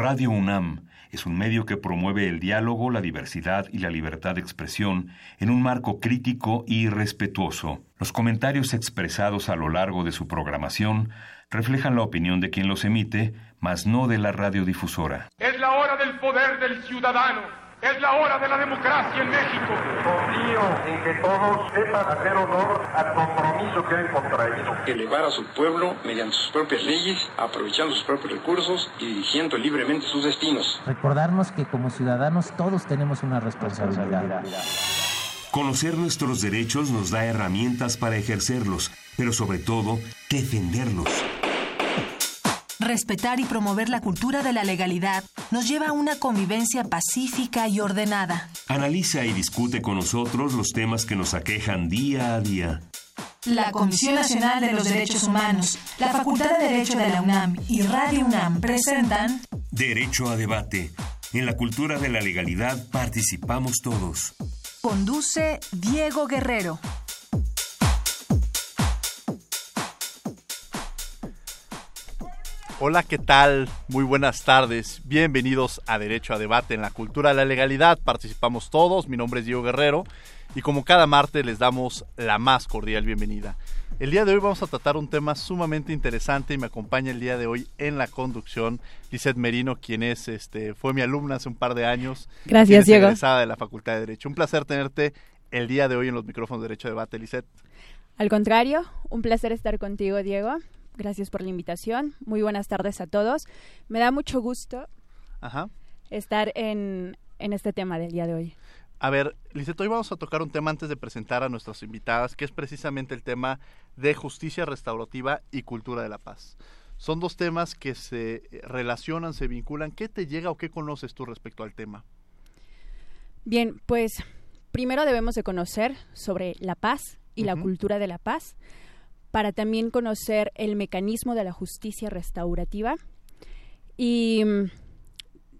Radio UNAM es un medio que promueve el diálogo, la diversidad y la libertad de expresión en un marco crítico y respetuoso. Los comentarios expresados a lo largo de su programación reflejan la opinión de quien los emite, mas no de la radiodifusora. Es la hora del poder del ciudadano es la hora de la democracia en México. Confío en que todos sepan hacer honor al compromiso que han contraído. Elevar a su pueblo mediante sus propias leyes, aprovechando sus propios recursos y dirigiendo libremente sus destinos. Recordarnos que como ciudadanos todos tenemos una responsabilidad. Conocer nuestros derechos nos da herramientas para ejercerlos, pero sobre todo, defenderlos. Respetar y promover la cultura de la legalidad nos lleva a una convivencia pacífica y ordenada. Analiza y discute con nosotros los temas que nos aquejan día a día. La Comisión Nacional de los Derechos Humanos, la Facultad de Derecho de la UNAM y Radio UNAM presentan Derecho a debate. En la cultura de la legalidad participamos todos. Conduce Diego Guerrero. Hola, ¿qué tal? Muy buenas tardes. Bienvenidos a Derecho a Debate en la Cultura de la Legalidad. Participamos todos. Mi nombre es Diego Guerrero y como cada martes les damos la más cordial bienvenida. El día de hoy vamos a tratar un tema sumamente interesante y me acompaña el día de hoy en la conducción Lizeth Merino, quien es, este, fue mi alumna hace un par de años. Gracias, Diego. De la Facultad de Derecho. Un placer tenerte el día de hoy en los micrófonos de Derecho a Debate, Lizeth. Al contrario, un placer estar contigo, Diego. Gracias por la invitación. Muy buenas tardes a todos. Me da mucho gusto estar en, este tema del día de hoy. A ver, Lisette, hoy vamos a tocar un tema antes de presentar a nuestras invitadas, que es precisamente el tema de justicia restaurativa y cultura de la paz. Son dos temas que se relacionan, se vinculan. ¿Qué te llega o qué conoces tú respecto al tema? Bien, pues primero debemos de conocer sobre la paz y la cultura de la paz para también conocer el mecanismo de la justicia restaurativa y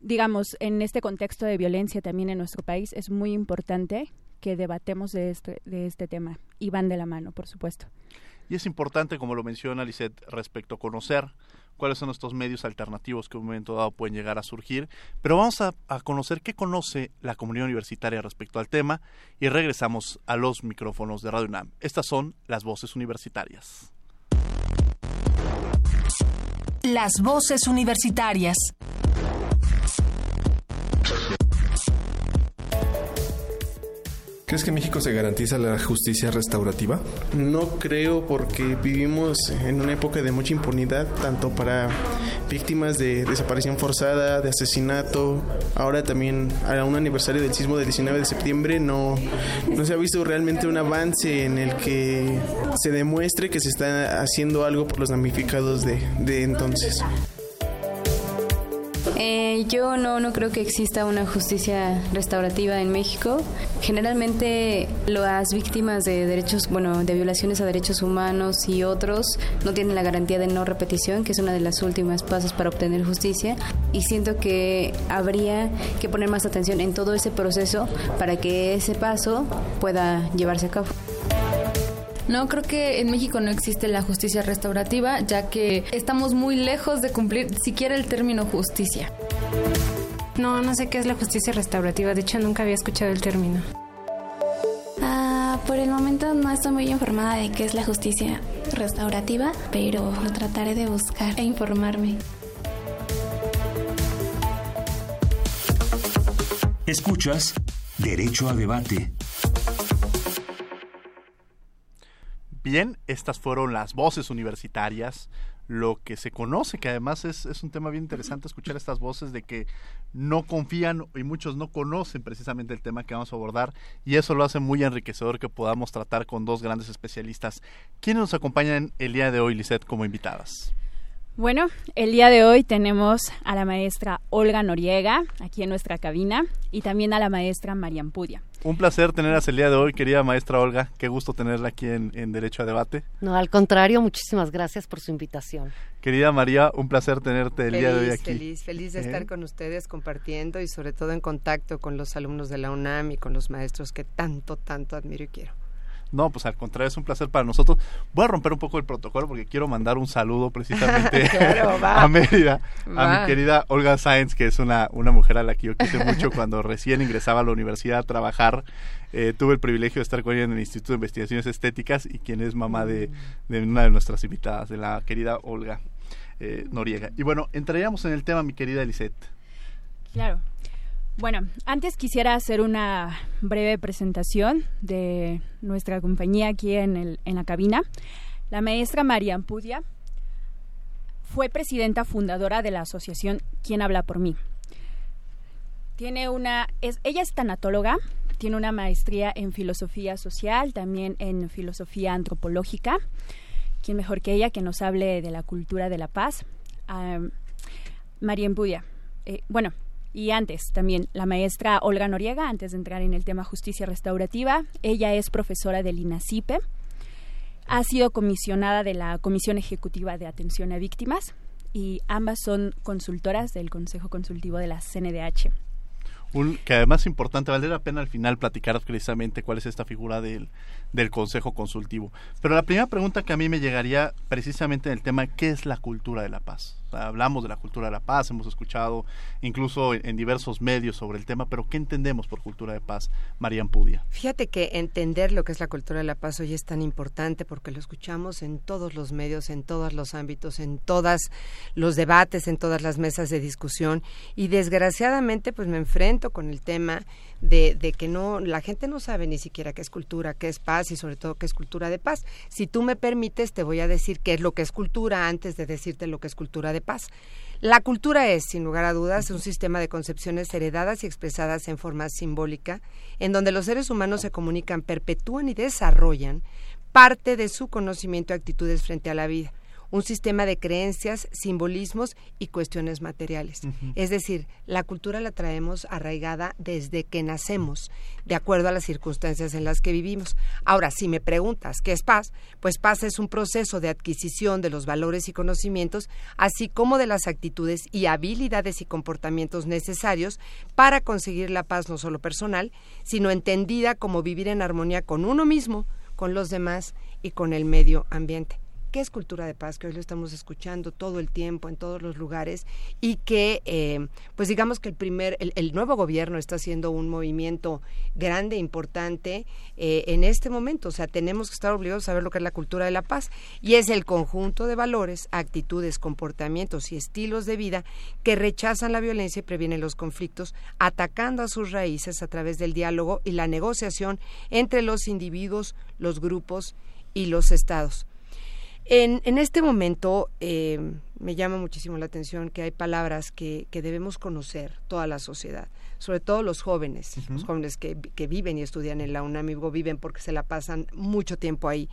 digamos, en este contexto de violencia también en nuestro país es muy importante que debatemos de este, de este tema y van de la mano, por supuesto. Y es importante, como lo menciona Lisette, respecto a conocer cuáles son estos medios alternativos que en un momento dado pueden llegar a surgir, pero vamos a, conocer qué conoce la comunidad universitaria respecto al tema y regresamos a los micrófonos de Radio UNAM. Estas son las voces universitarias. Las voces universitarias. ¿Crees que en México se garantiza la justicia restaurativa? No creo porque vivimos en una época de mucha impunidad, tanto para víctimas de desaparición forzada, de asesinato. Ahora también a un aniversario del sismo del 19 de septiembre no, no se ha visto realmente un avance en el que se demuestre que se está haciendo algo por los damnificados de, de entonces. Eh, yo no, no creo que exista una justicia restaurativa en México. Generalmente las víctimas de derechos, bueno, de violaciones a derechos humanos y otros no tienen la garantía de no repetición, que es una de las últimas pasos para obtener justicia. Y siento que habría que poner más atención en todo ese proceso para que ese paso pueda llevarse a cabo. No, creo que en México no existe la justicia restaurativa, ya que estamos muy lejos de cumplir siquiera el término justicia. No, no sé qué es la justicia restaurativa, de hecho nunca había escuchado el término. Ah, por el momento no estoy muy informada de qué es la justicia restaurativa, pero lo trataré de buscar e informarme. Escuchas Derecho a Debate. Bien, estas fueron las voces universitarias, lo que se conoce, que además es, es, un tema bien interesante escuchar estas voces de que no confían y muchos no conocen precisamente el tema que vamos a abordar y eso lo hace muy enriquecedor que podamos tratar con dos grandes especialistas. ¿Quiénes nos acompañan el día de hoy, Lisette, como invitadas? Bueno, el día de hoy tenemos a la maestra Olga Noriega aquí en nuestra cabina y también a la maestra Marian Pudia. Un placer tenerlas el día de hoy, querida maestra Olga. Qué gusto tenerla aquí en, Derecho a Debate. No, al contrario, muchísimas gracias por su invitación. Querida María, un placer tenerte el día de hoy aquí. Feliz, feliz de estar con ustedes compartiendo y sobre todo en contacto con los alumnos de la UNAM y con los maestros que tanto, tanto admiro y quiero. No, pues al contrario, es un placer para nosotros. Voy a romper un poco el protocolo porque quiero mandar un saludo precisamente a Mérida, a mi querida Olga Sáenz, que es una, una mujer a la que yo quise mucho cuando recién ingresaba a la universidad a trabajar. Eh, tuve el privilegio de estar con ella en el Instituto de Investigaciones Estéticas y quien es mamá de, de una de nuestras invitadas, de la querida Olga eh, Noriega. Y bueno, entraríamos en el tema, mi querida Lisette. Claro. Bueno, antes quisiera hacer una breve presentación de nuestra compañía aquí en, el, en la cabina. La maestra María Ampudia fue presidenta fundadora de la asociación Quién habla por mí. Tiene una, es, ella es tanatóloga, tiene una maestría en filosofía social, también en filosofía antropológica. ¿Quién mejor que ella que nos hable de la cultura de la paz? María Ampudia. Eh, bueno, y antes también la maestra Olga Noriega, antes de entrar en el tema justicia restaurativa, ella es profesora del INACIPE, ha sido comisionada de la Comisión Ejecutiva de Atención a Víctimas y ambas son consultoras del Consejo Consultivo de la CNDH que además es importante, vale la pena al final platicar precisamente cuál es esta figura del, del Consejo Consultivo. Pero la primera pregunta que a mí me llegaría precisamente en el tema, ¿qué es la cultura de la paz? Hablamos de la cultura de la paz, hemos escuchado incluso en, diversos medios sobre el tema, pero ¿qué entendemos por cultura de paz, María Ampudia? Fíjate que entender lo que es la cultura de la paz hoy es tan importante porque lo escuchamos en todos los medios, en todos los ámbitos, en todos los debates, en todas las mesas de discusión y desgraciadamente pues me enfrento con el tema de, de, que no la gente no sabe ni siquiera qué es cultura, qué es paz y sobre todo qué es cultura de paz. Si tú me permites, te voy a decir qué es lo que es cultura antes de decirte lo que es cultura de paz. La cultura es, sin lugar a dudas, un sistema de concepciones heredadas y expresadas en forma simbólica, en donde los seres humanos se comunican, perpetúan y desarrollan parte de su conocimiento y actitudes frente a la vida un sistema de creencias, simbolismos y cuestiones materiales. Es decir, la cultura la traemos arraigada desde que nacemos, de acuerdo a las circunstancias en las que vivimos. Ahora, si me preguntas qué es paz, pues paz es un proceso de adquisición de los valores y conocimientos, así como de las actitudes y habilidades y comportamientos necesarios para conseguir la paz no solo personal, sino entendida como vivir en armonía con uno mismo, con los demás y con el medio ambiente qué es cultura de paz, que hoy lo estamos escuchando todo el tiempo en todos los lugares y que, eh, pues digamos que el primer, el, nuevo gobierno está haciendo un movimiento grande, importante eh, en este momento. O sea, tenemos que estar obligados a saber lo que es la cultura de la paz y es el conjunto de valores, actitudes, comportamientos y estilos de vida que rechazan la violencia y previenen los conflictos, atacando a sus raíces a través del diálogo y la negociación entre los individuos, los grupos y los estados. En, en este momento eh, me llama muchísimo la atención que hay palabras que, que, debemos conocer toda la sociedad, sobre todo los jóvenes, los jóvenes que, que, viven y estudian en la UNAM viven porque se la pasan mucho tiempo ahí,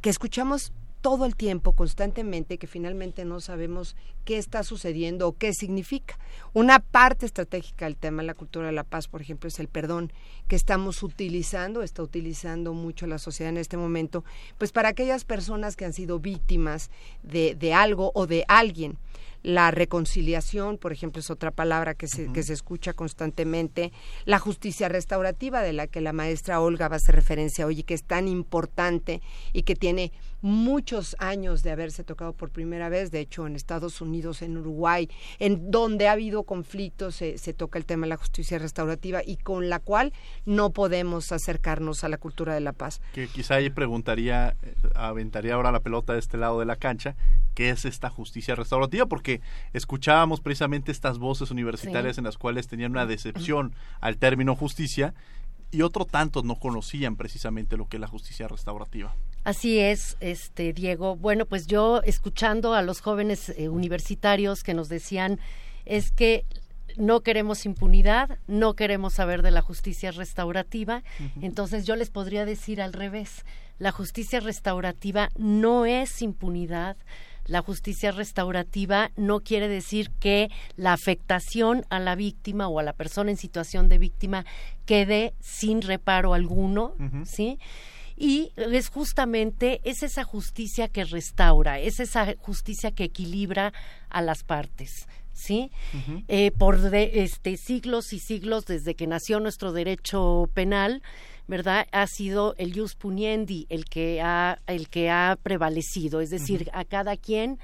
que escuchamos todo el tiempo, constantemente, que finalmente no sabemos qué está sucediendo o qué significa. Una parte estratégica del tema de la cultura de la paz, por ejemplo, es el perdón que estamos utilizando, está utilizando mucho la sociedad en este momento, pues para aquellas personas que han sido víctimas de, de algo o de alguien. La reconciliación, por ejemplo, es otra palabra que se, que se escucha constantemente. La justicia restaurativa, de la que la maestra Olga va a hacer referencia hoy y que es tan importante y que tiene muchos años de haberse tocado por primera vez, de hecho en Estados Unidos, en Uruguay, en donde ha habido conflictos, se, toca el tema de la justicia restaurativa y con la cual no podemos acercarnos a la cultura de la paz. Que quizá ahí preguntaría, eh, aventaría ahora la pelota de este lado de la cancha, ¿qué es esta justicia restaurativa? Porque escuchábamos precisamente estas voces universitarias en las cuales tenían una decepción al término justicia y otro tanto no conocían precisamente lo que es la justicia restaurativa. Así es, este Diego. Bueno, pues yo escuchando a los jóvenes eh, universitarios que nos decían es que no queremos impunidad, no queremos saber de la justicia restaurativa, entonces yo les podría decir al revés, la justicia restaurativa no es impunidad, la justicia restaurativa no quiere decir que la afectación a la víctima o a la persona en situación de víctima quede sin reparo alguno, ¿sí? y es justamente es esa justicia que restaura, es esa justicia que equilibra a las partes. ¿sí? Eh, por este, siglos y siglos desde que nació nuestro derecho penal, ¿verdad? Ha sido el jus puniendi el que ha, el que ha prevalecido, es decir, a cada quien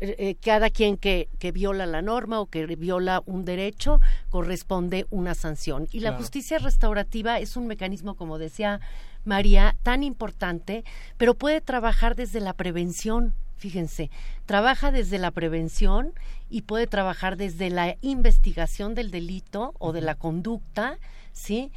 eh, eh, cada quien que, que, viola la norma o que viola un derecho corresponde una sanción. Y la justicia restaurativa es un mecanismo, como decía María, tan importante, pero puede trabajar desde la prevención. Fíjense, trabaja desde la prevención y puede trabajar desde la investigación del delito o de la conducta, ¿sí?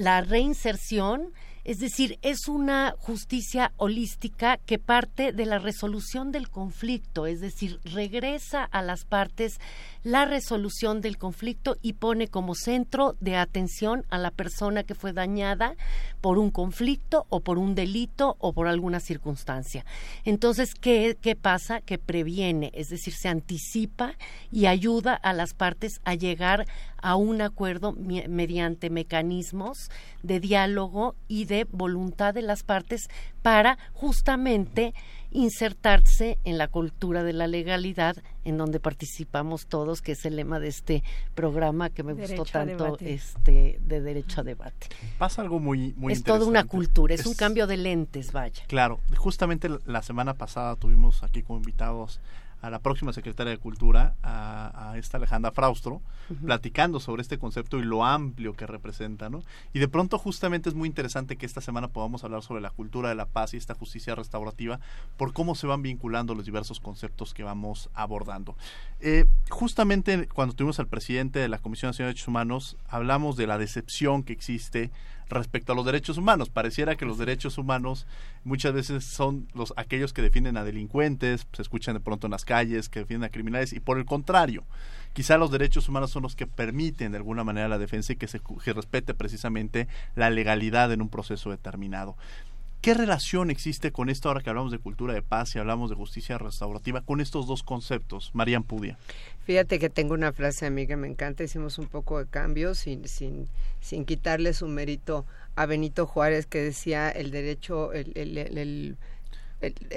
La reinserción, es decir, es una justicia holística que parte de la resolución del conflicto, es decir, regresa a las partes la resolución del conflicto y pone como centro de atención a la persona que fue dañada por un conflicto o por un delito o por alguna circunstancia. Entonces, ¿qué, qué pasa? Que previene, es decir, se anticipa y ayuda a las partes a llegar a un acuerdo mediante mecanismos de diálogo y de voluntad de las partes para justamente insertarse en la cultura de la legalidad en donde participamos todos, que es el lema de este programa que me gustó tanto, este de derecho a debate. Pasa algo muy muy Es toda una cultura, es, un cambio de lentes, vaya. Claro, justamente la semana pasada tuvimos aquí como invitados a la próxima secretaria de Cultura, a, esta Alejandra Fraustro, platicando sobre este concepto y lo amplio que representa, ¿no? Y de pronto justamente es muy interesante que esta semana podamos hablar sobre la cultura de la paz y esta justicia restaurativa, por cómo se van vinculando los diversos conceptos que vamos abordando. Eh, justamente cuando tuvimos al presidente de la Comisión Nacional de Derechos Humanos, hablamos de la decepción que existe respecto a los derechos humanos. Pareciera que los derechos humanos muchas veces son los aquellos que defienden a delincuentes, se escuchan de pronto en las calles, que defienden a criminales, y por el contrario, quizá los derechos humanos son los que permiten de alguna manera la defensa y que se que respete precisamente la legalidad en un proceso determinado. ¿Qué relación existe con esto ahora que hablamos de cultura de paz y hablamos de justicia restaurativa con estos dos conceptos? María Pudia. Fíjate que tengo una frase a mí que me encanta, hicimos un poco de cambio sin, sin, sin quitarle su mérito a Benito Juárez que decía el derecho, el, el, el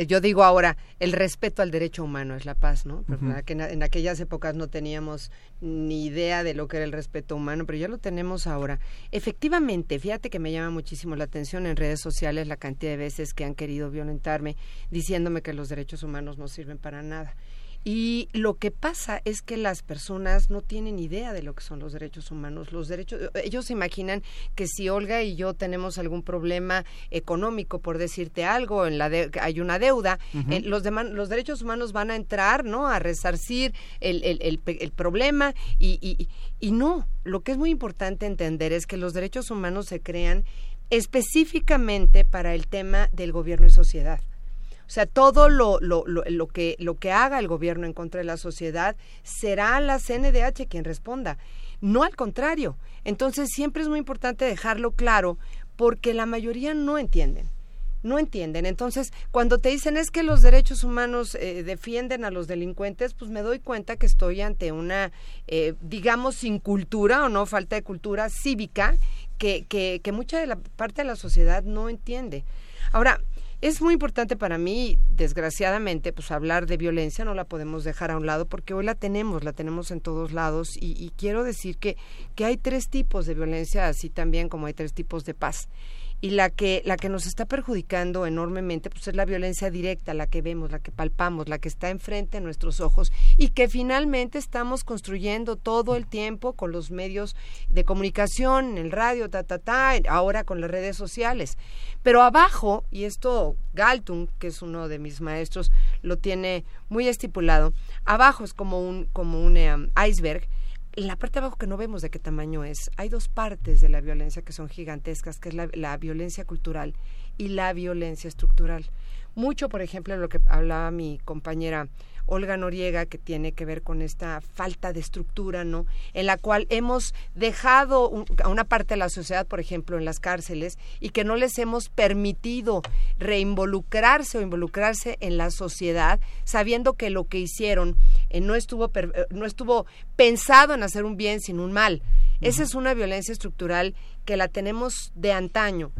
yo digo ahora, el respeto al derecho humano es la paz, ¿no? que en, aquellas épocas no teníamos ni idea de lo que era el respeto humano, pero ya lo tenemos ahora. Efectivamente, fíjate que me llama muchísimo la atención en redes sociales la cantidad de veces que han querido violentarme diciéndome que los derechos humanos no sirven para nada. Y lo que pasa es que las personas no tienen idea de lo que son los derechos humanos. Los derechos, ellos se imaginan que si Olga y yo tenemos algún problema económico, por decirte algo, en la hay una deuda, eh, los, los derechos humanos van a entrar, ¿no? A resarcir el, el, el, problema y, y, y no. Lo que es muy importante entender es que los derechos humanos se crean específicamente para el tema del gobierno y sociedad. O sea, todo lo, lo, lo, que, lo que haga el gobierno en contra de la sociedad será la CNDH quien responda, no al contrario. Entonces, siempre es muy importante dejarlo claro porque la mayoría no entienden no entienden. Entonces, cuando te dicen es que los derechos humanos eh, defienden a los delincuentes, pues me doy cuenta que estoy ante una, eh, digamos, sin cultura o no falta de cultura cívica que, que, que mucha de la parte de la sociedad no entiende. Ahora, es muy importante para mí, desgraciadamente, pues hablar de violencia no la podemos dejar a un lado porque hoy la tenemos, la tenemos en todos lados y, quiero decir que, que hay tres tipos de violencia, así también como hay tres tipos de paz y la que la que nos está perjudicando enormemente pues es la violencia directa, la que vemos, la que palpamos, la que está enfrente de nuestros ojos y que finalmente estamos construyendo todo el tiempo con los medios de comunicación, el radio, ta ta ta, ahora con las redes sociales. Pero abajo, y esto Galtung, que es uno de mis maestros, lo tiene muy estipulado, abajo es como un como un eh, iceberg la parte de abajo que no vemos de qué tamaño es, hay dos partes de la violencia que son gigantescas, que es la, la violencia cultural y la violencia estructural. Mucho, por ejemplo, lo que hablaba mi compañera Olga Noriega, que tiene que ver con esta falta de estructura, ¿no? En la cual hemos dejado a una parte de la sociedad, por ejemplo, en las cárceles, y que no les hemos permitido reinvolucrarse o involucrarse en la sociedad, sabiendo que lo que hicieron eh, no, estuvo eh, no estuvo pensado en hacer un bien, sino un mal. Esa es una violencia estructural que la tenemos de antaño.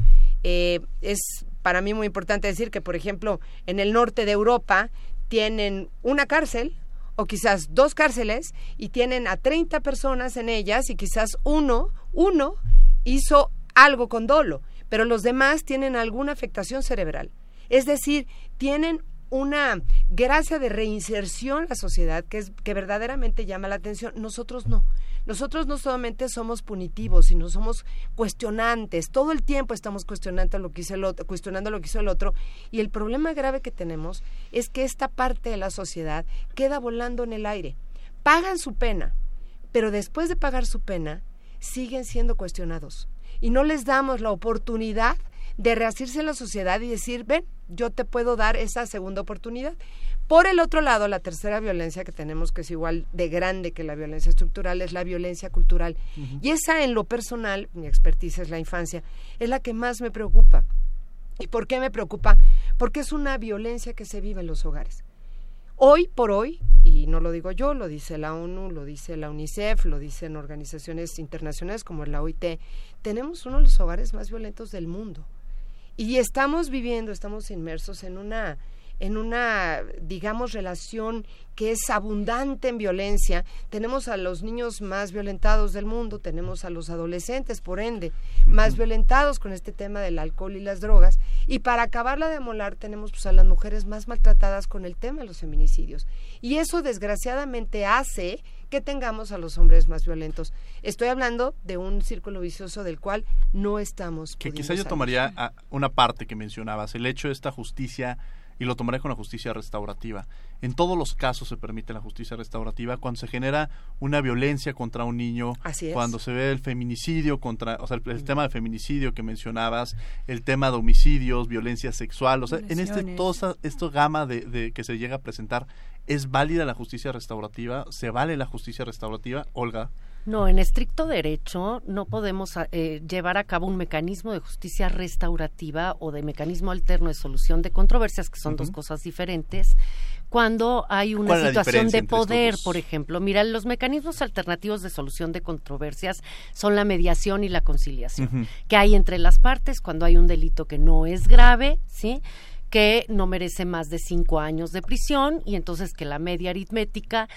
Eh, es para mí muy importante decir que, por ejemplo, en el norte de Europa tienen una cárcel o quizás dos cárceles y tienen a 30 personas en ellas y quizás uno, uno hizo algo con dolo, pero los demás tienen alguna afectación cerebral. Es decir, tienen una gracia de reinserción en la sociedad que, es, que verdaderamente llama la atención. Nosotros no. Nosotros no solamente somos punitivos, sino somos cuestionantes. Todo el tiempo estamos cuestionando lo que hizo el otro, cuestionando lo que hizo el otro. Y el problema grave que tenemos es que esta parte de la sociedad queda volando en el aire. Pagan su pena, pero después de pagar su pena, siguen siendo cuestionados. Y no les damos la oportunidad de reasirse en la sociedad y decir, ven, yo te puedo dar esa segunda oportunidad. Por el otro lado, la tercera violencia que tenemos, que es igual de grande que la violencia estructural, es la violencia cultural. Y esa en lo personal, mi expertise es la infancia, es la que más me preocupa. ¿Y por qué me preocupa? Porque es una violencia que se vive en los hogares. Hoy por hoy, y no lo digo yo, lo dice la ONU, lo dice la UNICEF, lo dicen organizaciones internacionales como la OIT, tenemos uno de los hogares más violentos del mundo. Y estamos viviendo, estamos inmersos en una en una, digamos, relación que es abundante en violencia. Tenemos a los niños más violentados del mundo, tenemos a los adolescentes, por ende, más violentados con este tema del alcohol y las drogas. Y para acabarla de molar, tenemos pues, a las mujeres más maltratadas con el tema de los feminicidios. Y eso, desgraciadamente, hace que tengamos a los hombres más violentos. Estoy hablando de un círculo vicioso del cual no estamos. Que quizá yo tomaría una parte que mencionabas, el hecho de esta justicia y lo tomaré con la justicia restaurativa. En todos los casos se permite la justicia restaurativa cuando se genera una violencia contra un niño, cuando se ve el feminicidio contra, o sea, el, tema de feminicidio que mencionabas, el tema de homicidios, violencia sexual, o sea, en este toda esta gama de, de que se llega a presentar, ¿es válida la justicia restaurativa? ¿Se vale la justicia restaurativa, Olga? No, en estricto derecho no podemos eh, llevar a cabo un mecanismo de justicia restaurativa o de mecanismo alterno de solución de controversias, que son dos cosas diferentes, cuando hay una situación de poder, por ejemplo. Mira, los mecanismos alternativos de solución de controversias son la mediación y la conciliación, que hay entre las partes cuando hay un delito que no es grave, ¿sí?, que no merece más de cinco años de prisión y entonces que la media aritmética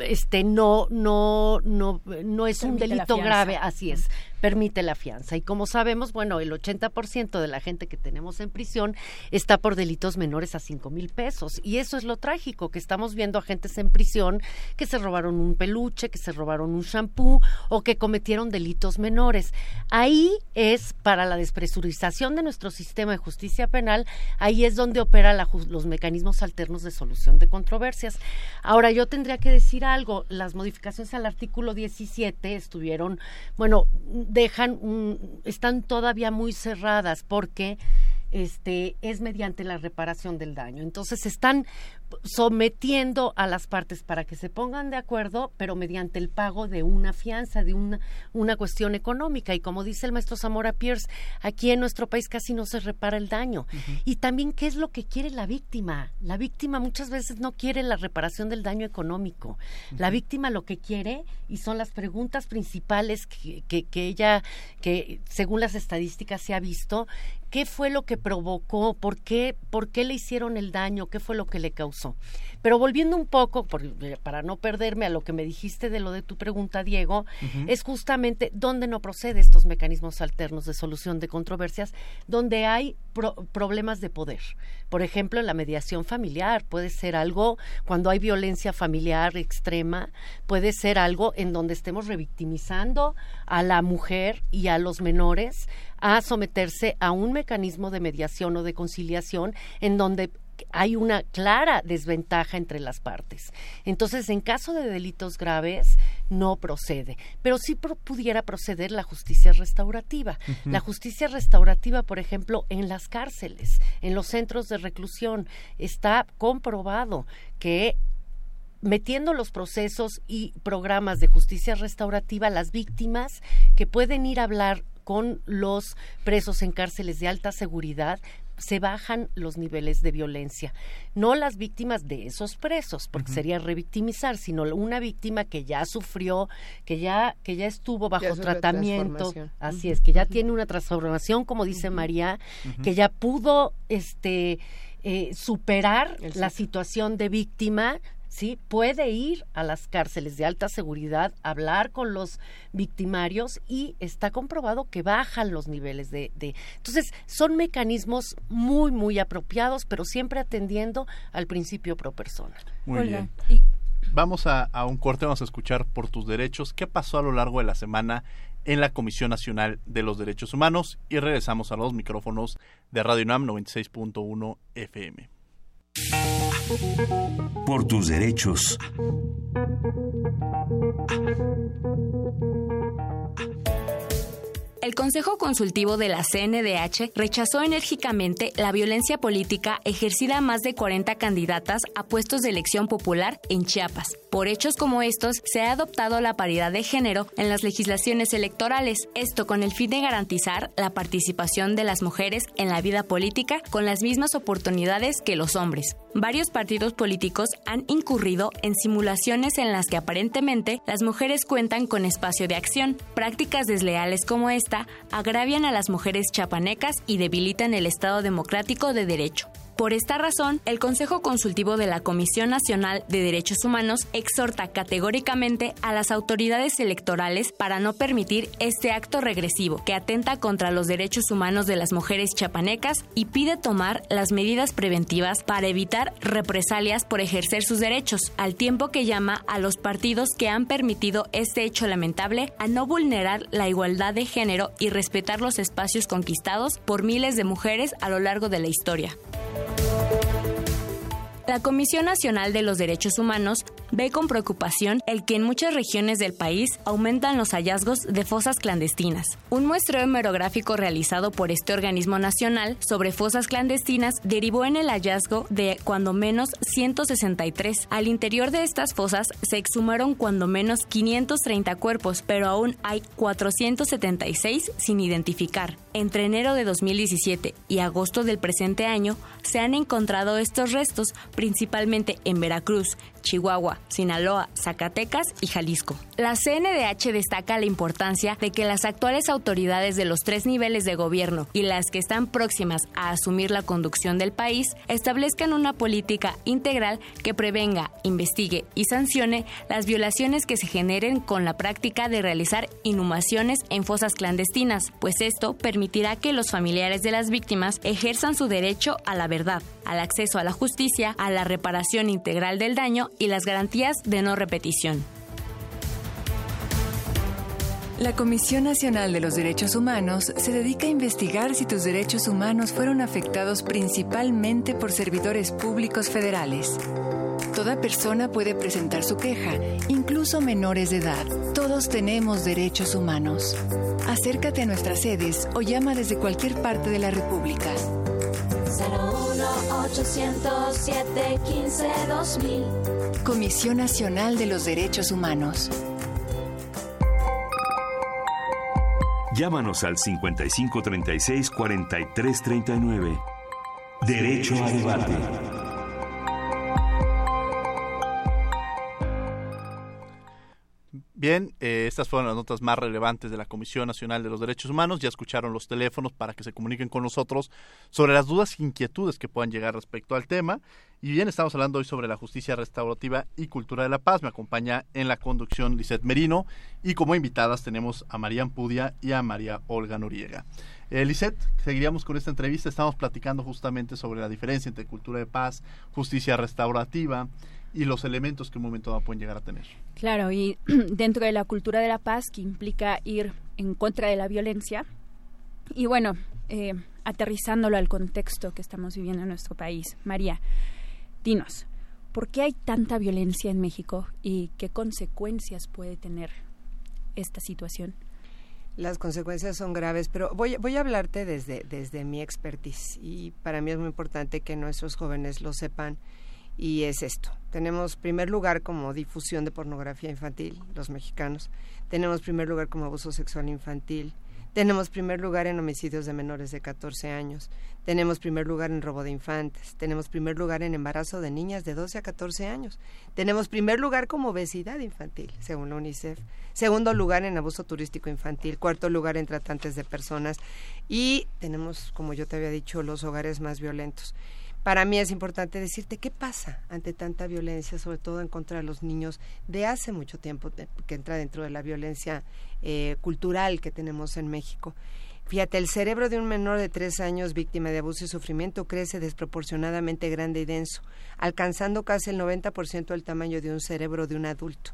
este no no no no es un delito grave así es permite la fianza. Y como sabemos, bueno, el 80% de la gente que tenemos en prisión está por delitos menores a cinco mil pesos. Y eso es lo trágico, que estamos viendo agentes en prisión que se robaron un peluche, que se robaron un shampoo o que cometieron delitos menores. Ahí es para la despresurización de nuestro sistema de justicia penal, ahí es donde opera los mecanismos alternos de solución de controversias. Ahora, yo tendría que decir algo, las modificaciones al artículo 17 estuvieron, bueno, dejan están todavía muy cerradas porque este es mediante la reparación del daño. Entonces están sometiendo a las partes para que se pongan de acuerdo, pero mediante el pago de una fianza, de una, una cuestión económica. Y como dice el maestro Zamora Pierce, aquí en nuestro país casi no se repara el daño. Y también, ¿qué es lo que quiere la víctima? La víctima muchas veces no quiere la reparación del daño económico. La víctima lo que quiere, y son las preguntas principales que, que, que ella, que según las estadísticas se ha visto, qué fue lo que provocó, por qué, por qué le hicieron el daño, qué fue lo que le causó. Pero volviendo un poco, eh, para no perderme a lo que me dijiste de lo de tu pregunta, Diego, es justamente dónde no procede estos mecanismos alternos de solución de controversias, donde hay problemas de poder. Por ejemplo, en la mediación familiar puede ser algo cuando hay violencia familiar extrema, puede ser algo en donde estemos revictimizando a la mujer y a los menores a someterse a un mecanismo de mediación o de conciliación en donde hay una clara desventaja entre las partes. Entonces, en caso de delitos graves, no procede. Pero sí pudiera proceder la justicia restaurativa. La justicia restaurativa, por ejemplo, en las cárceles, en los centros de reclusión, está comprobado que metiendo los procesos y programas de justicia restaurativa, las víctimas que pueden ir a hablar con los presos en cárceles de alta seguridad se bajan los niveles de violencia. No las víctimas de esos presos, porque sería revictimizar, sino una víctima que ya sufrió, que ya, que ya estuvo bajo tratamiento, así es, que ya tiene una transformación, como dice María, que ya pudo este eh, superar la situación de víctima ¿sí? Puede ir a las cárceles de alta seguridad, hablar con los victimarios y está comprobado que bajan los niveles de... de... Entonces, son mecanismos muy, muy apropiados, pero siempre atendiendo al principio pro persona. Muy bien. Vamos a, a un corte, vamos a escuchar por tus derechos. ¿Qué pasó a lo largo de la semana en la Comisión Nacional de los Derechos Humanos? Y regresamos a los micrófonos de Radio UNAM 96.1 FM. Por tus derechos. el Consejo Consultivo de la CNDH rechazó enérgicamente la violencia política ejercida a más de 40 candidatas a puestos de elección popular en Chiapas. Por hechos como estos, se ha adoptado la paridad de género en las legislaciones electorales, esto con el fin de garantizar la participación de las mujeres en la vida política con las mismas oportunidades que los hombres. Varios partidos políticos han incurrido en simulaciones en las que aparentemente las mujeres cuentan con espacio de acción. Prácticas desleales como esta agravian a las mujeres chapanecas y debilitan el Estado democrático de derecho. Por esta razón, el Consejo Consultivo de la Comisión Nacional de Derechos Humanos exhorta categóricamente a las autoridades electorales para no permitir este acto regresivo que atenta contra los derechos humanos de las mujeres chapanecas y pide tomar las medidas preventivas para evitar represalias por ejercer sus derechos, al tiempo que llama a los partidos que han permitido este hecho lamentable a no vulnerar la igualdad de género y respetar los espacios conquistados por miles de mujeres a lo largo de la historia. Bye. La Comisión Nacional de los Derechos Humanos ve con preocupación el que en muchas regiones del país aumentan los hallazgos de fosas clandestinas. Un muestreo hemerográfico realizado por este organismo nacional sobre fosas clandestinas derivó en el hallazgo de cuando menos 163. Al interior de estas fosas se exhumaron cuando menos 530 cuerpos, pero aún hay 476 sin identificar. Entre enero de 2017 y agosto del presente año se han encontrado estos restos principalmente en Veracruz, Chihuahua, Sinaloa, Zacatecas y Jalisco. La CNDH destaca la importancia de que las actuales autoridades de los tres niveles de gobierno y las que están próximas a asumir la conducción del país establezcan una política integral que prevenga, investigue y sancione las violaciones que se generen con la práctica de realizar inhumaciones en fosas clandestinas, pues esto permitirá que los familiares de las víctimas ejerzan su derecho a la verdad, al acceso a la justicia, a la reparación integral del daño y las garantías de no repetición. La Comisión Nacional de los Derechos Humanos se dedica a investigar si tus derechos humanos fueron afectados principalmente por servidores públicos federales. Toda persona puede presentar su queja, incluso menores de edad. Todos tenemos derechos humanos. Acércate a nuestras sedes o llama desde cualquier parte de la República. 807 15 2000. Comisión Nacional de los Derechos Humanos. Llámanos al 5536 4339. Derecho a debate. Bien, eh, estas fueron las notas más relevantes de la Comisión Nacional de los Derechos Humanos. Ya escucharon los teléfonos para que se comuniquen con nosotros sobre las dudas e inquietudes que puedan llegar respecto al tema. Y bien, estamos hablando hoy sobre la justicia restaurativa y cultura de la paz. Me acompaña en la conducción Lisette Merino y como invitadas tenemos a María Ampudia y a María Olga Noriega. Eh, Lisette, seguiríamos con esta entrevista. Estamos platicando justamente sobre la diferencia entre cultura de paz, justicia restaurativa y los elementos que un momento dado pueden llegar a tener. Claro, y dentro de la cultura de la paz, que implica ir en contra de la violencia, y bueno, eh, aterrizándolo al contexto que estamos viviendo en nuestro país. María, dinos, ¿por qué hay tanta violencia en México y qué consecuencias puede tener esta situación? Las consecuencias son graves, pero voy, voy a hablarte desde, desde mi expertise y para mí es muy importante que nuestros jóvenes lo sepan y es esto. Tenemos primer lugar como difusión de pornografía infantil, los mexicanos. Tenemos primer lugar como abuso sexual infantil. Tenemos primer lugar en homicidios de menores de 14 años. Tenemos primer lugar en robo de infantes. Tenemos primer lugar en embarazo de niñas de 12 a 14 años. Tenemos primer lugar como obesidad infantil, según la UNICEF. Segundo lugar en abuso turístico infantil. Cuarto lugar en tratantes de personas. Y tenemos, como yo te había dicho, los hogares más violentos. Para mí es importante decirte qué pasa ante tanta violencia, sobre todo en contra de los niños, de hace mucho tiempo, que entra dentro de la violencia eh, cultural que tenemos en México. Fíjate, el cerebro de un menor de tres años víctima de abuso y sufrimiento crece desproporcionadamente grande y denso, alcanzando casi el 90% del tamaño de un cerebro de un adulto.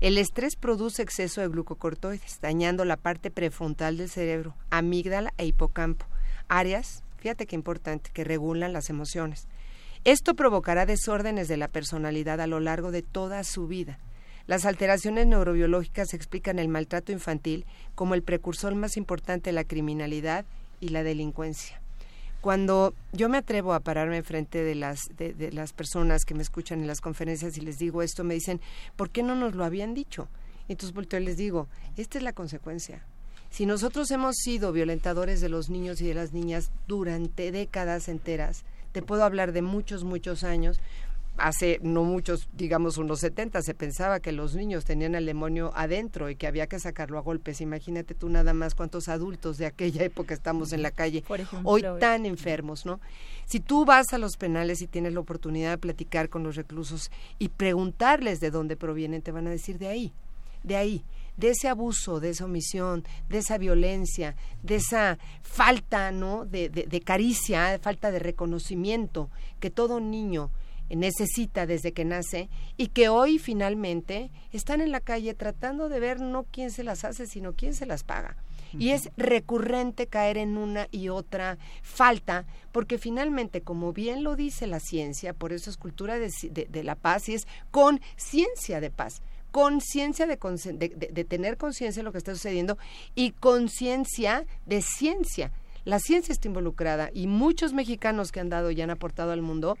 El estrés produce exceso de glucocortoides, dañando la parte prefrontal del cerebro, amígdala e hipocampo, áreas, fíjate qué importante, que regulan las emociones. Esto provocará desórdenes de la personalidad a lo largo de toda su vida. Las alteraciones neurobiológicas explican el maltrato infantil como el precursor más importante de la criminalidad y la delincuencia. Cuando yo me atrevo a pararme frente de las, de, las personas que me escuchan en las conferencias y les digo esto, me dicen, ¿por qué no nos lo habían dicho? Entonces volteo y les digo, esta es la consecuencia. Si nosotros hemos sido violentadores de los niños y de las niñas durante décadas enteras, te puedo hablar de muchos, muchos años, hace no muchos, digamos unos 70, se pensaba que los niños tenían el demonio adentro y que había que sacarlo a golpes. Imagínate tú nada más cuántos adultos de aquella época estamos en la calle hoy tan enfermos, ¿no? Si tú vas a los penales y tienes la oportunidad de platicar con los reclusos y preguntarles de dónde provienen, te van a decir de ahí, de ahí de ese abuso, de esa omisión, de esa violencia, de esa falta, ¿no? De, de, de caricia, falta de reconocimiento que todo niño necesita desde que nace y que hoy finalmente están en la calle tratando de ver no quién se las hace, sino quién se las paga. Y es recurrente caer en una y otra falta, porque finalmente, como bien lo dice la ciencia, por eso es cultura de, la paz y es conciencia de paz conciencia de, de, tener conciencia de lo que está sucediendo y conciencia de ciencia. La ciencia está involucrada y muchos mexicanos que han dado y han aportado al mundo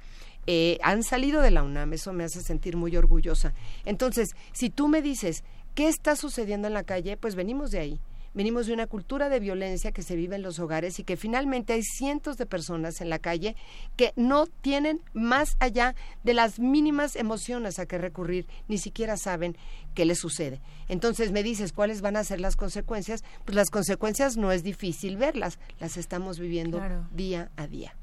eh, han salido de la UNAM, eso me hace sentir muy orgullosa. Entonces, si tú me dices, ¿qué está sucediendo en la calle? Pues venimos de ahí. Venimos de una cultura de violencia que se vive en los hogares y que finalmente hay cientos de personas en la calle que no tienen más allá de las mínimas emociones a que recurrir, ni siquiera saben qué les sucede. Entonces me dices, ¿cuáles van a ser las consecuencias? Pues las consecuencias no es difícil verlas, las estamos viviendo día a día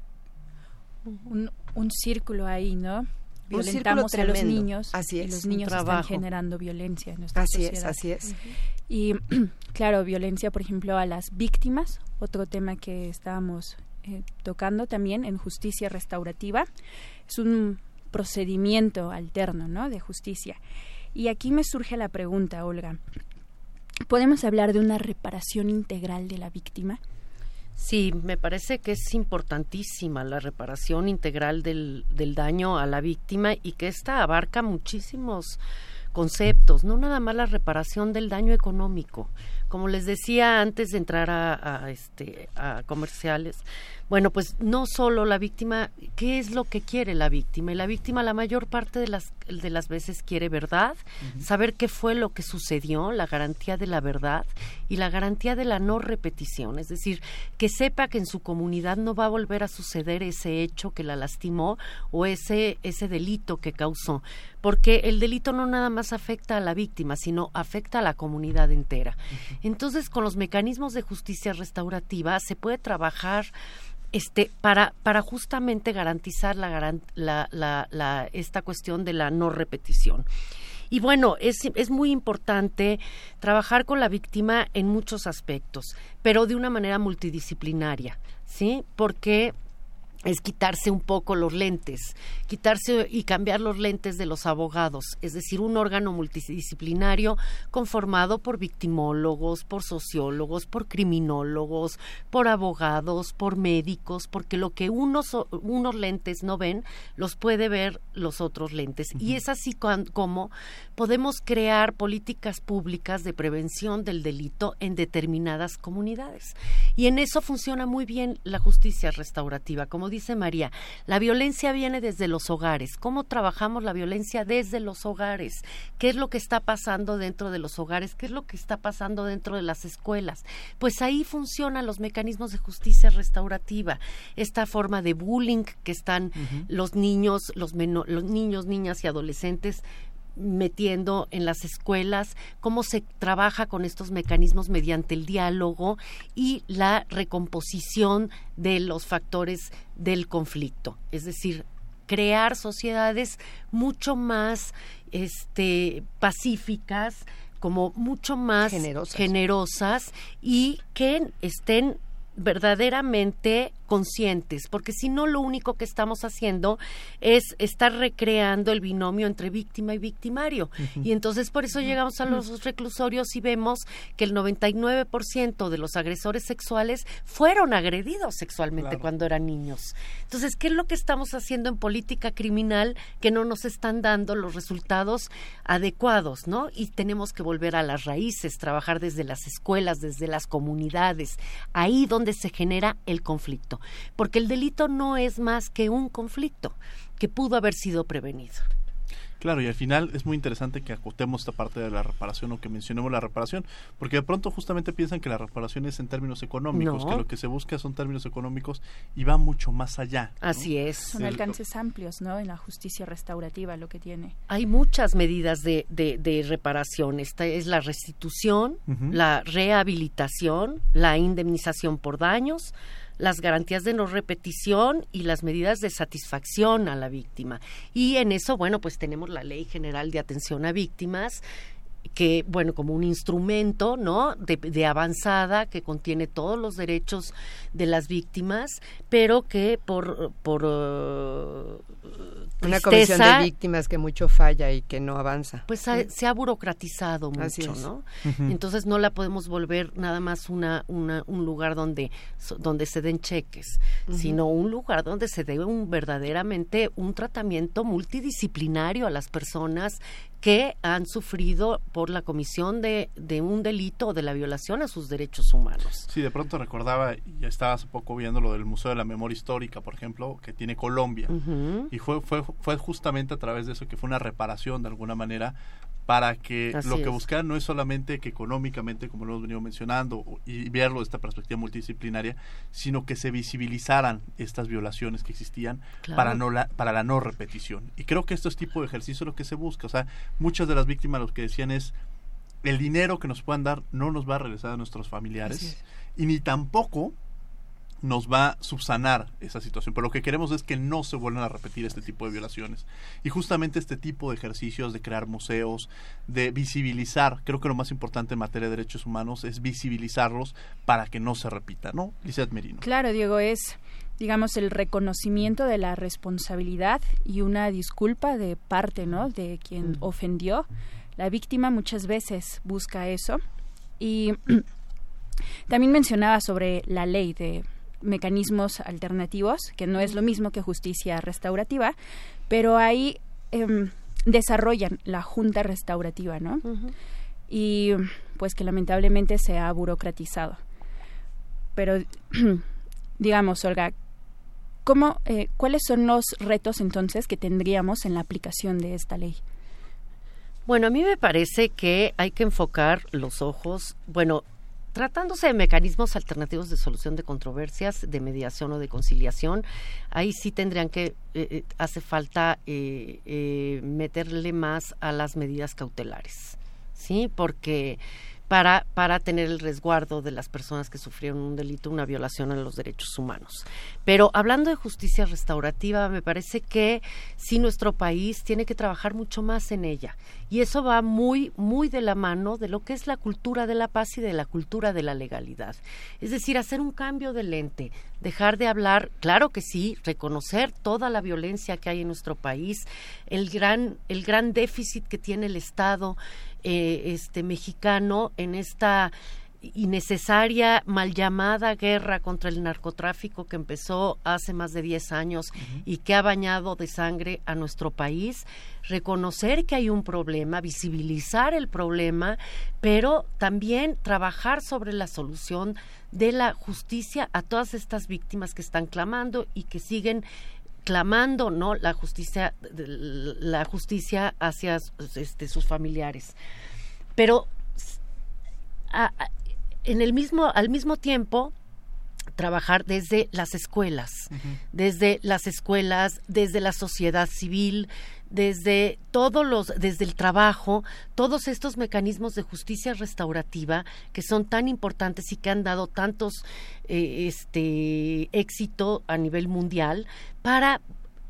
un, círculo ahí, ¿no? Violentamos a los niños así y los niños están generando violencia en nuestra así sociedad. Así es, así es. Y claro, violencia, por ejemplo, a las víctimas, otro tema que estábamos eh, tocando también en justicia restaurativa, es un procedimiento alterno, ¿no? De justicia. Y aquí me surge la pregunta, Olga. ¿Podemos hablar de una reparación integral de la víctima? Sí, me parece que es importantísima la reparación integral del, del daño a la víctima y que esta abarca muchísimos conceptos, no nada más la reparación del daño económico. Como les decía antes de entrar a, a este, a comerciales, bueno, pues no solo la víctima, ¿qué es lo que quiere la víctima? Y la víctima la mayor parte de las, de las veces quiere verdad, saber qué fue lo que sucedió, la garantía de la verdad y la garantía de la no repetición, es decir, que sepa que en su comunidad no va a volver a suceder ese hecho que la lastimó o ese, ese delito que causó, porque el delito no nada más afecta a la víctima, sino afecta a la comunidad entera. Entonces, con los mecanismos de justicia restaurativa se puede trabajar este, para, para justamente garantizar la, la, la, esta cuestión de la no repetición. Y bueno, es, es muy importante trabajar con la víctima en muchos aspectos, pero de una manera multidisciplinaria, ¿sí? Porque es quitarse un poco los lentes, quitarse y cambiar los lentes de los abogados, es decir, un órgano multidisciplinario conformado por victimólogos, por sociólogos, por criminólogos, por abogados, por médicos, porque lo que unos, unos lentes no ven, los puede ver los otros lentes. Y es así como podemos crear políticas públicas de prevención del delito en determinadas comunidades. Y en eso funciona muy bien la justicia restaurativa, como dice María, la violencia viene desde los hogares. ¿Cómo trabajamos la violencia desde los hogares? ¿Qué es lo que está pasando dentro de los hogares? ¿Qué es lo que está pasando dentro de las escuelas? Pues ahí funcionan los mecanismos de justicia restaurativa, esta forma de bullying que están los niños, los, los niños, niñas y adolescentes metiendo en las escuelas, cómo se trabaja con estos mecanismos mediante el diálogo y la recomposición de los factores del conflicto. Es decir, crear sociedades mucho más este, pacíficas, como mucho más generosas y que estén verdaderamente conscientes, porque si no lo único que estamos haciendo es estar recreando el binomio entre víctima y victimario. Y entonces por eso llegamos a los reclusorios y vemos que el 99% de los agresores sexuales fueron agredidos sexualmente cuando eran niños. Entonces, ¿qué es lo que estamos haciendo en política criminal que no nos están dando los resultados adecuados, ¿no? Y tenemos que volver a las raíces, trabajar desde las escuelas, desde las comunidades, ahí donde se genera el conflicto porque el delito no es más que un conflicto que pudo haber sido prevenido. Claro, y al final es muy interesante que acotemos esta parte de la reparación o que mencionemos la reparación, porque de pronto justamente piensan que la reparación es en términos económicos, que lo que se busca son términos económicos y va mucho más allá. Así es. Son alcances amplios, ¿no? En la justicia restaurativa lo que tiene. Hay muchas medidas de, de, reparación. Esta es la restitución, la rehabilitación, la indemnización por daños, las garantías de no repetición y las medidas de satisfacción a la víctima. Y en eso, bueno, pues tenemos la Ley General de Atención a Víctimas que, bueno, como un instrumento, ¿no? De, avanzada que contiene todos los derechos de las víctimas, pero que por, por uh, una comisión de víctimas que mucho falla y que no avanza. Pues se ha burocratizado mucho, ¿no? Entonces no la podemos volver nada más una, una un lugar donde donde se den cheques, sino un lugar donde se dé un verdaderamente un tratamiento multidisciplinario a las personas que han sufrido por la comisión de, de un delito o de la violación a sus derechos humanos. Sí, de pronto recordaba, y estaba hace poco viendo lo del Museo de la Memoria Histórica, por ejemplo, que tiene Colombia. Y fue, fue, fue justamente a través de eso que fue una reparación de alguna manera para que lo que buscaran no es solamente que económicamente, como lo hemos venido mencionando, y verlo desde esta perspectiva multidisciplinaria, sino que se visibilizaran estas violaciones que existían para, no la, para la no repetición. Y creo que esto es tipo de ejercicio lo que se busca. O sea, muchas de las víctimas lo que decían es, el dinero que nos puedan dar no nos va a regresar a nuestros familiares y ni tampoco nos va a subsanar esa situación. Pero lo que queremos es que no se vuelvan a repetir este tipo de violaciones. Y justamente este tipo de ejercicios de crear museos, de visibilizar, creo que lo más importante en materia de derechos humanos es visibilizarlos para que no se repita, ¿no? Lizeth Merino. Claro, Diego, es digamos el reconocimiento de la responsabilidad y una disculpa de parte, ¿no? de quien ofendió. La víctima muchas veces busca eso y también mencionaba sobre la ley de mecanismos alternativos, que no es lo mismo que justicia restaurativa, pero ahí em, desarrollan la junta restaurativa, ¿no? Y pues que lamentablemente se ha burocratizado. Pero, digamos, Olga, ¿cómo, eh, ¿cuáles son los retos entonces que tendríamos en la aplicación de esta ley? Bueno, a mí me parece que hay que enfocar los ojos, bueno, Tratándose de mecanismos alternativos de solución de controversias, de mediación o de conciliación, ahí sí tendrían que, eh, eh, hace falta eh, meterle más a las medidas cautelares, ¿sí? Porque para, para tener el resguardo de las personas que sufrieron un delito, una violación a los derechos humanos. Pero hablando de justicia restaurativa, me parece que sí nuestro país tiene que trabajar mucho más en ella. Y eso va muy, muy de la mano de lo que es la cultura de la paz y de la cultura de la legalidad. Es decir, hacer un cambio de lente, dejar de hablar, claro que sí, reconocer toda la violencia que hay en nuestro país, el gran, el gran déficit que tiene el Estado, eh, este mexicano en esta innecesaria, mal llamada guerra contra el narcotráfico que empezó hace más de 10 años y que ha bañado de sangre a nuestro país, reconocer que hay un problema, visibilizar el problema, pero también trabajar sobre la solución de la justicia a todas estas víctimas que están clamando y que siguen clamando no la justicia la justicia hacia este, sus familiares. Pero en el mismo al mismo tiempo trabajar desde las escuelas desde las escuelas desde la sociedad civil desde todos los, desde el trabajo, todos estos mecanismos de justicia restaurativa que son tan importantes y que han dado tantos eh, este éxito a nivel mundial para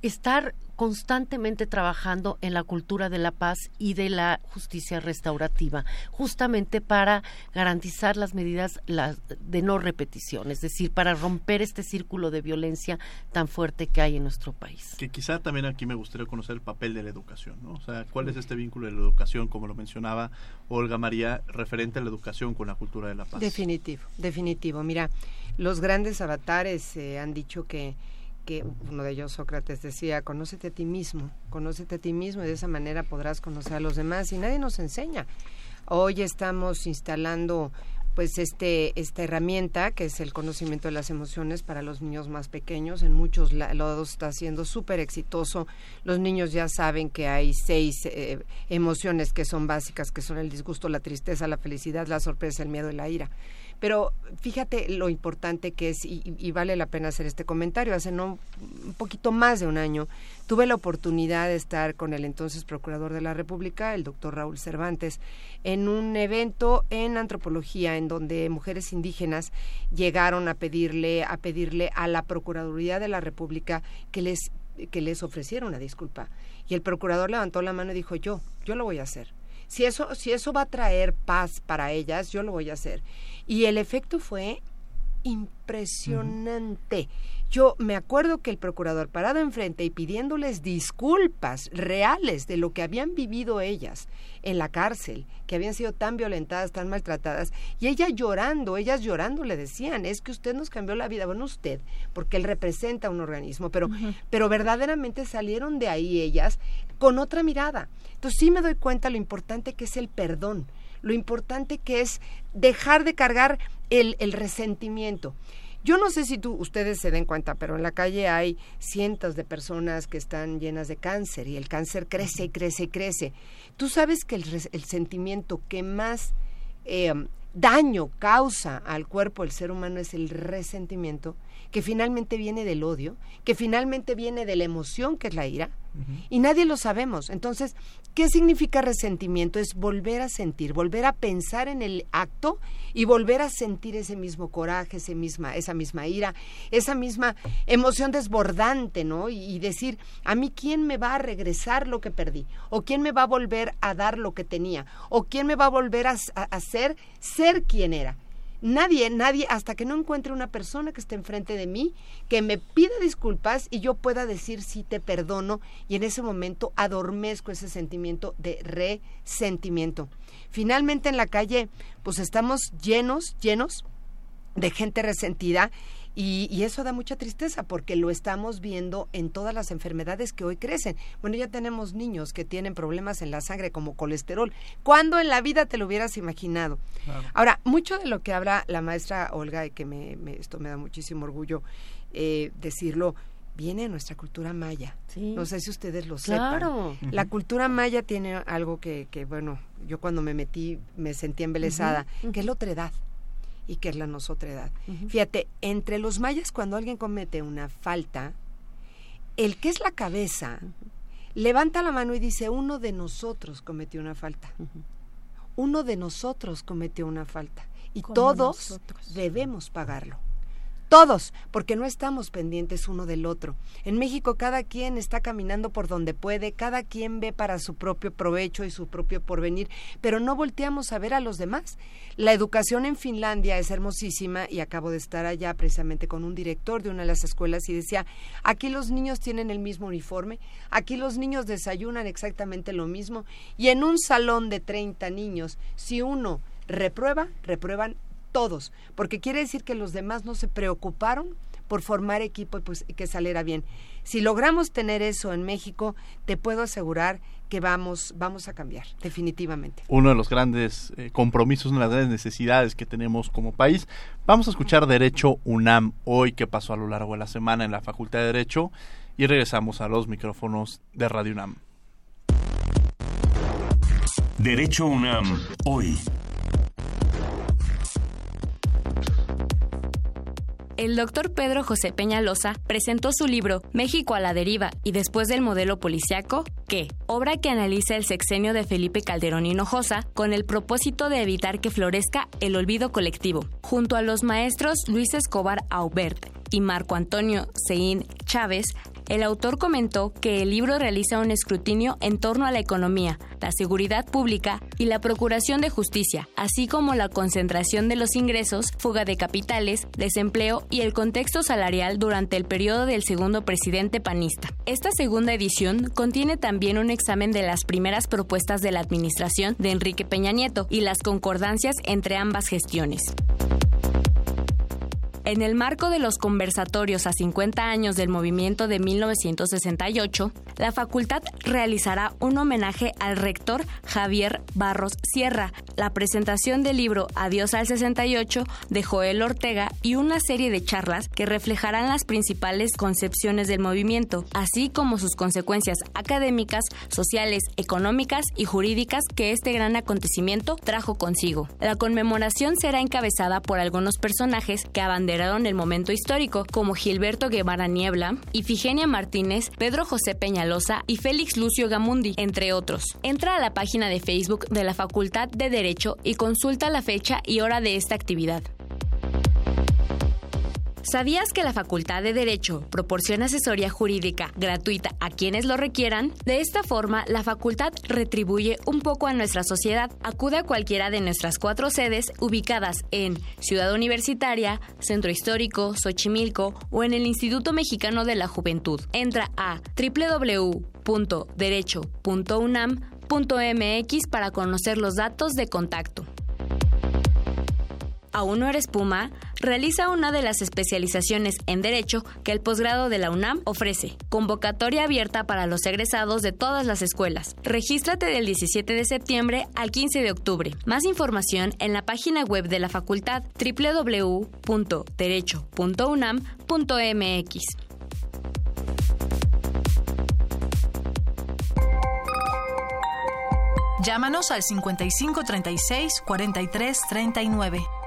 estar constantemente trabajando en la cultura de la paz y de la justicia restaurativa, justamente para garantizar las medidas de no repetición, es decir, para romper este círculo de violencia tan fuerte que hay en nuestro país. Que quizá también aquí me gustaría conocer el papel de la educación, ¿no? O sea, ¿cuál es este vínculo de la educación, como lo mencionaba Olga María, referente a la educación con la cultura de la paz? Definitivo, definitivo. Mira, los grandes avatares eh, han dicho que que uno de ellos, Sócrates, decía, conócete a ti mismo, conócete a ti mismo y de esa manera podrás conocer a los demás y nadie nos enseña. Hoy estamos instalando pues este esta herramienta que es el conocimiento de las emociones para los niños más pequeños. En muchos lados está siendo súper exitoso los niños ya saben que hay seis eh, emociones que son básicas que son el disgusto la tristeza la felicidad la sorpresa el miedo y la ira pero fíjate lo importante que es, y, vale la pena hacer este comentario, hace no un poquito más de un año tuve la oportunidad de estar con el entonces Procurador de la República, el doctor Raúl Cervantes, en un evento en antropología en donde mujeres indígenas llegaron a pedirle, a pedirle a la Procuraduría de la República que les que les ofreciera una disculpa. Y el procurador levantó la mano y dijo, yo, yo lo voy a hacer. Si eso, si eso va a traer paz para ellas, yo lo voy a hacer. Y el efecto fue impresionante. Yo me acuerdo que el procurador parado enfrente y pidiéndoles disculpas reales de lo que habían vivido ellas en la cárcel, que habían sido tan violentadas, tan maltratadas, y ella llorando, ellas llorando le decían, es que usted nos cambió la vida, bueno, usted, porque él representa un organismo, pero, pero verdaderamente salieron de ahí ellas con otra mirada. Entonces sí me doy cuenta lo importante que es el perdón, lo importante que es dejar de cargar el, el resentimiento. Yo no sé si tú, ustedes se den cuenta, pero en la calle hay cientos de personas que están llenas de cáncer y el cáncer crece y crece y crece. Tú sabes que el, el sentimiento que más eh, daño causa al cuerpo del ser humano es el resentimiento, que finalmente viene del odio, que finalmente viene de la emoción que es la ira, y nadie lo sabemos. Entonces, ¿qué significa resentimiento? Es volver a sentir, volver a pensar en el acto y volver a sentir ese mismo coraje, ese misma, esa misma ira, esa misma emoción desbordante, ¿no? Y, decir, a mí quién me va a regresar lo que perdí, o quién me va a volver a dar lo que tenía, o quién me va a volver a, a hacer ser quien era. Nadie, nadie, hasta que no encuentre una persona que esté enfrente de mí, que me pida disculpas y yo pueda decir sí te perdono y en ese momento adormezco ese sentimiento de resentimiento. Finalmente en la calle, pues estamos llenos, llenos de gente resentida y, eso da mucha tristeza porque lo estamos viendo en todas las enfermedades que hoy crecen. Bueno, ya tenemos niños que tienen problemas en la sangre como colesterol. ¿Cuándo en la vida te lo hubieras imaginado? Ahora, mucho de lo que habla la maestra Olga, y que me, esto me da muchísimo orgullo eh, decirlo, viene de nuestra cultura maya. No sé si ustedes lo claro. sepan. La cultura maya tiene algo que, que, bueno, yo cuando me metí me sentí embelesada, que es la otredad y que es la nosotredad. Fíjate, entre los mayas cuando alguien comete una falta, el que es la cabeza levanta la mano y dice, uno de nosotros cometió una falta. Uno de nosotros cometió una falta. Y todos debemos pagarlo todos, porque no estamos pendientes uno del otro. En México cada quien está caminando por donde puede, cada quien ve para su propio provecho y su propio porvenir, pero no volteamos a ver a los demás. La educación en Finlandia es hermosísima y acabo de estar allá precisamente con un director de una de las escuelas y decía, aquí los niños tienen el mismo uniforme, aquí los niños desayunan exactamente lo mismo y en un salón de 30 niños, si uno reprueba, reprueban todos, porque quiere decir que los demás no se preocuparon por formar equipo y pues que saliera bien. Si logramos tener eso en México, te puedo asegurar que vamos, vamos a cambiar, definitivamente. Uno de los grandes eh, compromisos, una de las grandes necesidades que tenemos como país. Vamos a escuchar Derecho UNAM hoy, que pasó a lo largo de la semana en la Facultad de Derecho, y regresamos a los micrófonos de Radio UNAM. Derecho UNAM, hoy. El doctor Pedro José Peñalosa presentó su libro México a la deriva y después del modelo policiaco, qué? Obra que analiza el sexenio de Felipe Calderón Hinojosa con el propósito de evitar que florezca el olvido colectivo. Junto a los maestros Luis Escobar Aubert y Marco Antonio Sein Chávez, el autor comentó que el libro realiza un escrutinio en torno a la economía, la seguridad pública y la procuración de justicia, así como la concentración de los ingresos, fuga de capitales, desempleo y el contexto salarial durante el periodo del segundo presidente panista. Esta segunda edición contiene también un examen de las primeras propuestas de la administración de Enrique Peña Nieto y las concordancias entre ambas gestiones. En el marco de los conversatorios a 50 años del movimiento de 1968, la facultad realizará un homenaje al rector Javier Barros Sierra, la presentación del libro Adiós al 68 de Joel Ortega y una serie de charlas que reflejarán las principales concepciones del movimiento, así como sus consecuencias académicas, sociales, económicas y jurídicas que este gran acontecimiento trajo consigo. La conmemoración será encabezada por algunos personajes que el momento histórico, como Gilberto Guevara Niebla, Ifigenia Martínez, Pedro José Peñalosa y Félix Lucio Gamundi, entre otros. Entra a la página de Facebook de la Facultad de Derecho y consulta la fecha y hora de esta actividad. ¿Sabías que la Facultad de Derecho proporciona asesoría jurídica gratuita a quienes lo requieran? De esta forma, la facultad retribuye un poco a nuestra sociedad. Acude a cualquiera de nuestras cuatro sedes ubicadas en Ciudad Universitaria, Centro Histórico, Xochimilco o en el Instituto Mexicano de la Juventud. Entra a www.derecho.unam.mx para conocer los datos de contacto. ¿Aún no eres Puma? Realiza una de las especializaciones en Derecho que el posgrado de la UNAM ofrece. Convocatoria abierta para los egresados de todas las escuelas. Regístrate del 17 de septiembre al 15 de octubre. Más información en la página web de la facultad www.derecho.unam.mx. Llámanos al 55 36 43 39.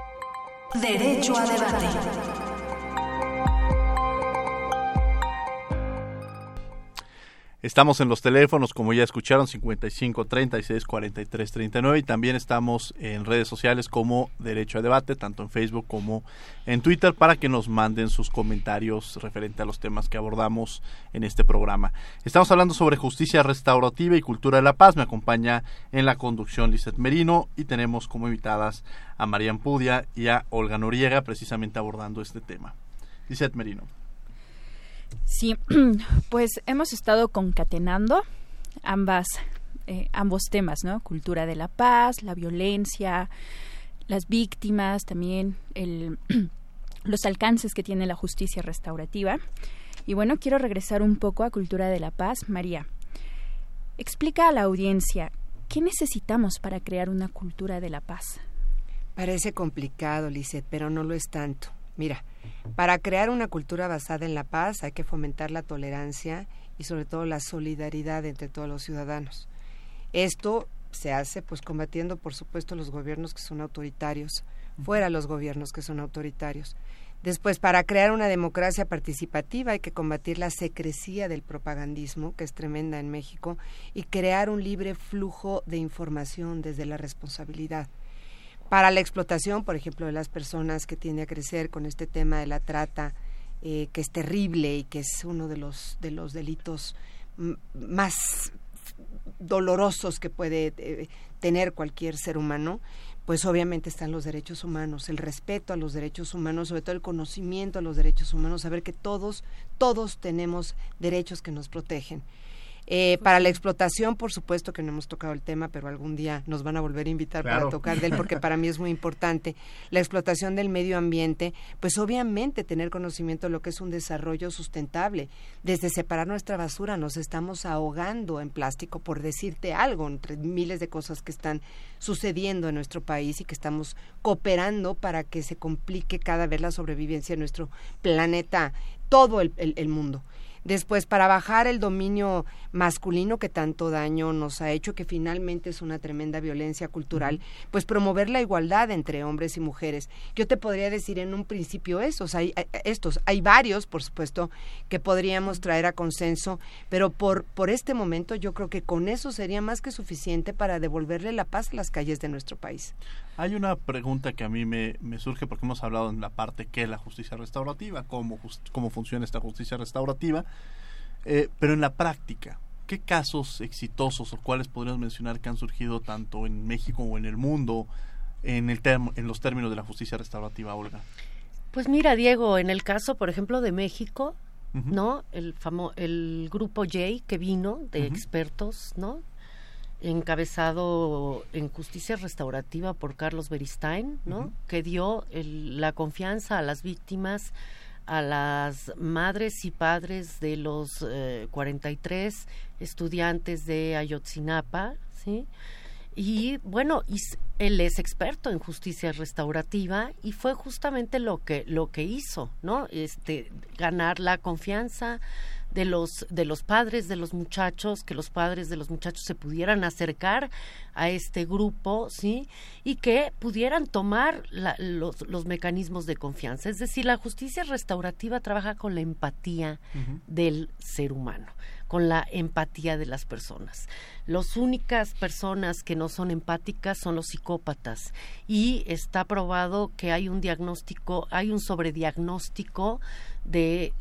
Derecho a debate. Estamos en los teléfonos, como ya escucharon, 55 36 43 39 y también estamos en redes sociales como Derecho a Debate, tanto en Facebook como en Twitter, para que nos manden sus comentarios referente a los temas que abordamos en este programa. Estamos hablando sobre justicia restaurativa y cultura de la paz. Me acompaña en la conducción Lizeth Merino y tenemos como invitadas a Marian Pudia y a Olga Noriega, precisamente abordando este tema. Lizeth Merino. Sí, pues hemos estado concatenando ambas, eh, ambos temas, ¿no? Cultura de la paz, la violencia, las víctimas, también el, los alcances que tiene la justicia restaurativa. Y bueno, quiero regresar un poco a cultura de la paz. María, explica a la audiencia qué necesitamos para crear una cultura de la paz. Parece complicado, Lisette, pero no lo es tanto. Mira, para crear una cultura basada en la paz hay que fomentar la tolerancia y sobre todo la solidaridad entre todos los ciudadanos. Esto se hace pues combatiendo por supuesto los gobiernos que son autoritarios, fuera los gobiernos que son autoritarios. Después, para crear una democracia participativa hay que combatir la secrecía del propagandismo, que es tremenda en México, y crear un libre flujo de información desde la responsabilidad para la explotación, por ejemplo, de las personas que tiende a crecer con este tema de la trata, eh, que es terrible y que es uno de los, de los delitos más dolorosos que puede eh, tener cualquier ser humano, pues obviamente están los derechos humanos, el respeto a los derechos humanos, sobre todo el conocimiento a los derechos humanos, saber que todos, todos tenemos derechos que nos protegen eh, para la explotación, por supuesto que no hemos tocado el tema, pero algún día nos van a volver a invitar para tocar de él, porque para mí es muy importante. La explotación del medio ambiente, pues obviamente tener conocimiento de lo que es un desarrollo sustentable. Desde separar nuestra basura nos estamos ahogando en plástico, por decirte algo, entre miles de cosas que están sucediendo en nuestro país y que estamos cooperando para que se complique cada vez la sobrevivencia de nuestro planeta, todo el mundo. Después, para bajar el dominio masculino que tanto daño nos ha hecho, que finalmente es una tremenda violencia cultural, pues promover la igualdad entre hombres y mujeres. Yo te podría decir en un principio esos, hay, estos, hay varios, por supuesto, que podríamos traer a consenso, pero por, por este momento yo creo que con eso sería más que suficiente para devolverle la paz a las calles de nuestro país. Hay una pregunta que a mí me, surge porque hemos hablado en la parte que es la justicia restaurativa, cómo, cómo funciona esta justicia restaurativa, eh, pero en la práctica, ¿qué casos exitosos o cuáles podríamos mencionar que han surgido tanto en México o en el mundo en, el en los términos de la justicia restaurativa, Olga? Pues mira, Diego, en el caso, por ejemplo, de México, ¿no? El, famo el grupo J que vino de expertos, ¿no? Encabezado en justicia restaurativa por Carlos Beristain, ¿no? Que dio la confianza a las víctimas, a las madres y padres de los 43 eh, estudiantes de Ayotzinapa, ¿sí? Y bueno, él es experto en justicia restaurativa y fue justamente lo que lo que hizo, ¿no? Este ganar la confianza de los de los padres de los muchachos, que los padres de los muchachos se pudieran acercar a este grupo, ¿sí? Y que pudieran tomar los, los, mecanismos de confianza. Es decir, la justicia restaurativa trabaja con la empatía del ser humano con la empatía de las personas. Las únicas personas que no son empáticas son los psicópatas y está probado que hay un diagnóstico, hay un sobrediagnóstico de,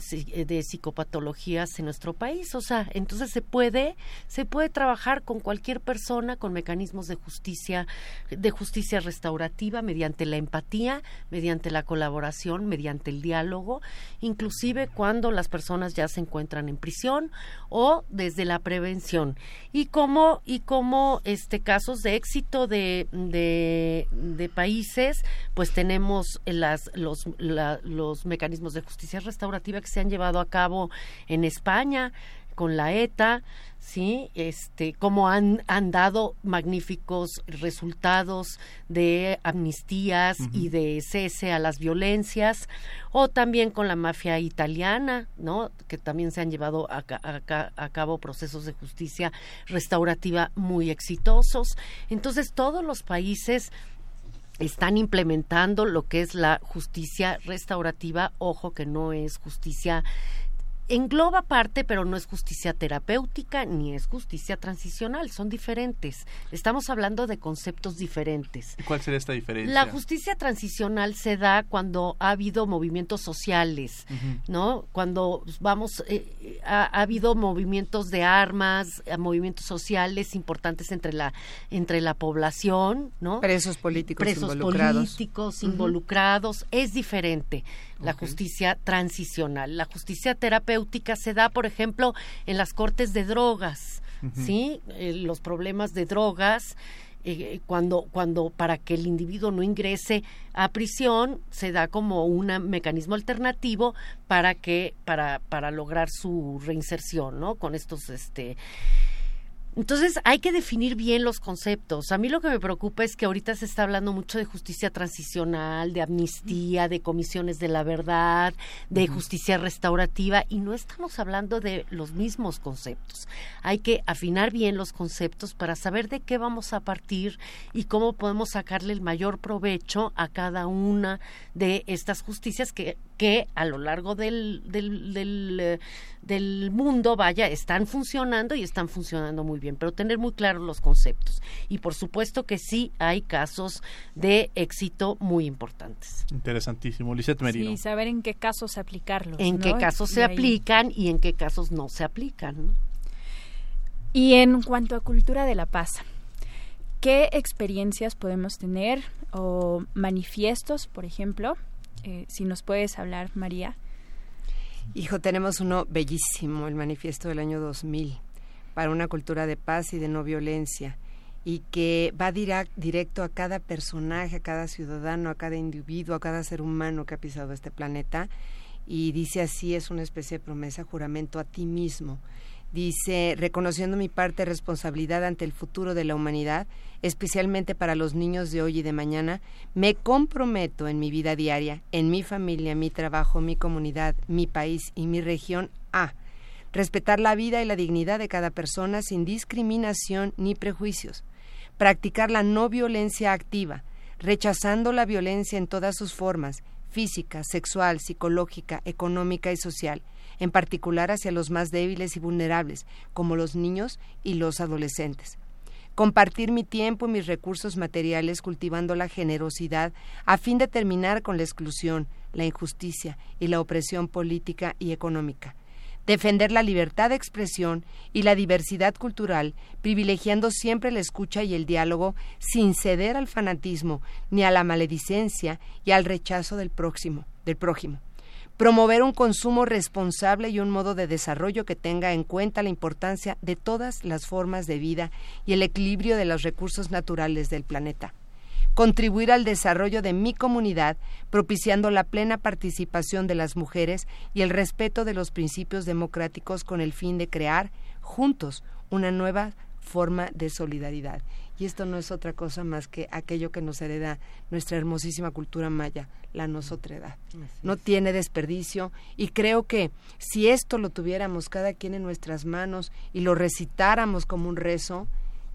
de psicopatologías en nuestro país. O sea, entonces se puede, se puede trabajar con cualquier persona con mecanismos de justicia, de justicia restaurativa, mediante la empatía, mediante la colaboración, mediante el diálogo, inclusive cuando las personas ya se encuentran en prisión o desde la prevención. Y como, y como este casos de éxito de, de, países, pues tenemos las, los, los mecanismos de justicia restaurativa que se han llevado a cabo en España con la ETA, sí, este, como han, han dado magníficos resultados de amnistías y de cese a las violencias, o también con la mafia italiana, ¿no? Que también se han llevado a, a cabo procesos de justicia restaurativa muy exitosos. Entonces, todos los países están implementando lo que es la justicia restaurativa, ojo que no es justicia engloba parte, pero no es justicia terapéutica ni es justicia transicional, son diferentes. Estamos hablando de conceptos diferentes. ¿Y cuál sería esta diferencia? La justicia transicional se da cuando ha habido movimientos sociales, ¿no? Cuando vamos, eh, ha, habido movimientos de armas, eh, movimientos sociales importantes entre la entre la población, ¿no? Presos políticos Presos políticos involucrados, es diferente la justicia transicional. La justicia terapéutica se da, por ejemplo, en las cortes de drogas, ¿sí? Eh, los problemas de drogas. Eh, cuando, cuando para que el individuo no ingrese a prisión se da como un mecanismo alternativo para que para para lograr su reinserción no con estos este entonces hay que definir bien los conceptos. A mí lo que me preocupa es que ahorita se está hablando mucho de justicia transicional, de amnistía, de comisiones de la verdad, de justicia restaurativa y no estamos hablando de los mismos conceptos. Hay que afinar bien los conceptos para saber de qué vamos a partir y cómo podemos sacarle el mayor provecho a cada una de estas justicias que, que a lo largo del, del, del, eh, del mundo, vaya, están funcionando y están funcionando muy bien, pero tener muy claros los conceptos. Y por supuesto que sí hay casos de éxito muy importantes. Interesantísimo. Lisette Merino. Sí, saber en qué casos aplicarlos. En qué casos se aplican y en qué casos no se aplican. Y en cuanto a cultura de la paz, ¿qué experiencias podemos tener o manifiestos, por ejemplo? Eh, si nos puedes hablar, María. Hijo, tenemos uno bellísimo, el manifiesto del año 2000 para una cultura de paz y de no violencia y que va directo a cada personaje, a cada ciudadano, a cada individuo, a cada ser humano que ha pisado este planeta y dice así, es una especie de promesa, juramento a ti mismo. Dice, reconociendo mi parte de responsabilidad ante el futuro de la humanidad, especialmente para los niños de hoy y de mañana, me comprometo en mi vida diaria, en mi familia, mi trabajo, mi comunidad, mi país y mi región a respetar la vida y la dignidad de cada persona sin discriminación ni prejuicios, practicar la no violencia activa, rechazando la violencia en todas sus formas, física, sexual, psicológica, económica y social, en particular hacia los más débiles y vulnerables, como los niños y los adolescentes. Compartir mi tiempo y mis recursos materiales cultivando la generosidad a fin de terminar con la exclusión, la injusticia y la opresión política y económica defender la libertad de expresión y la diversidad cultural, privilegiando siempre la escucha y el diálogo sin ceder al fanatismo ni a la maledicencia y al rechazo del próximo, del prójimo. Promover un consumo responsable y un modo de desarrollo que tenga en cuenta la importancia de todas las formas de vida y el equilibrio de los recursos naturales del planeta contribuir al desarrollo de mi comunidad, propiciando la plena participación de las mujeres y el respeto de los principios democráticos con el fin de crear, juntos, una nueva forma de solidaridad. Y esto no es otra cosa más que aquello que nos hereda nuestra hermosísima cultura maya, la nosotredad. No tiene desperdicio y creo que si esto lo tuviéramos cada quien en nuestras manos y lo recitáramos como un rezo,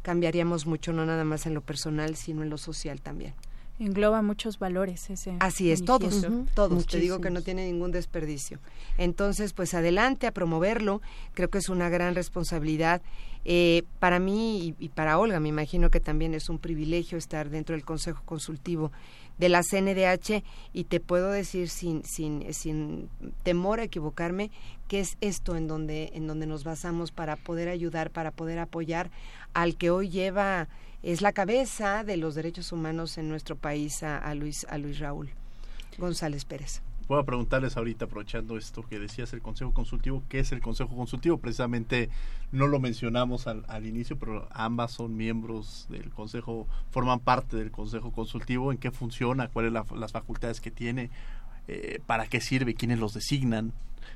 cambiaríamos mucho, no nada más en lo personal, sino en lo social también. Engloba muchos valores ese. Así es, todos, todos. Te digo que no tiene ningún desperdicio. Entonces, pues adelante a promoverlo. Creo que es una gran responsabilidad. Eh, para mí y, y, para Olga, me imagino que también es un privilegio estar dentro del Consejo Consultivo de la CNDH y te puedo decir sin, sin, sin temor a equivocarme que es esto en donde, en donde nos basamos para poder ayudar, para poder apoyar al que hoy lleva, es la cabeza de los derechos humanos en nuestro país, a, Luis, a Luis Raúl González Pérez. Voy a preguntarles ahorita, aprovechando esto que decías, el Consejo Consultivo, ¿qué es el Consejo Consultivo? Precisamente no lo mencionamos al, inicio, pero ambas son miembros del Consejo, forman parte del Consejo Consultivo, en qué funciona, cuáles son las facultades que tiene, eh, para qué sirve, quiénes los designan,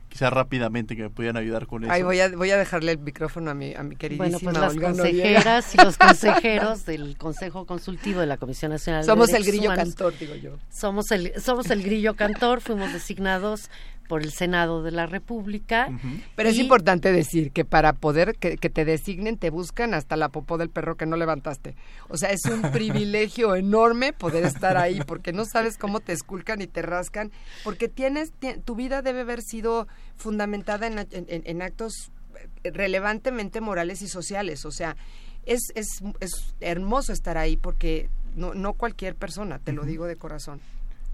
quizás rápidamente que me pudieran ayudar con eso. Ay, voy a, voy a dejarle el micrófono a mi, a mi queridísima Bueno, pues las consejeras y los consejeros del Consejo Consultivo de la Comisión Nacional somos de el grillo cantor, digo yo. Somos el, somos el grillo cantor, fuimos designados por el Senado de la República. Pero es importante decir que para poder que, te designen te buscan hasta la popó del perro que no levantaste. O sea, es un privilegio enorme poder estar ahí porque no sabes cómo te esculcan y te rascan porque tienes tu vida debe haber sido fundamentada en, en, actos relevantemente morales y sociales. O sea, es, es, es hermoso estar ahí porque no, no cualquier persona, te lo digo de corazón.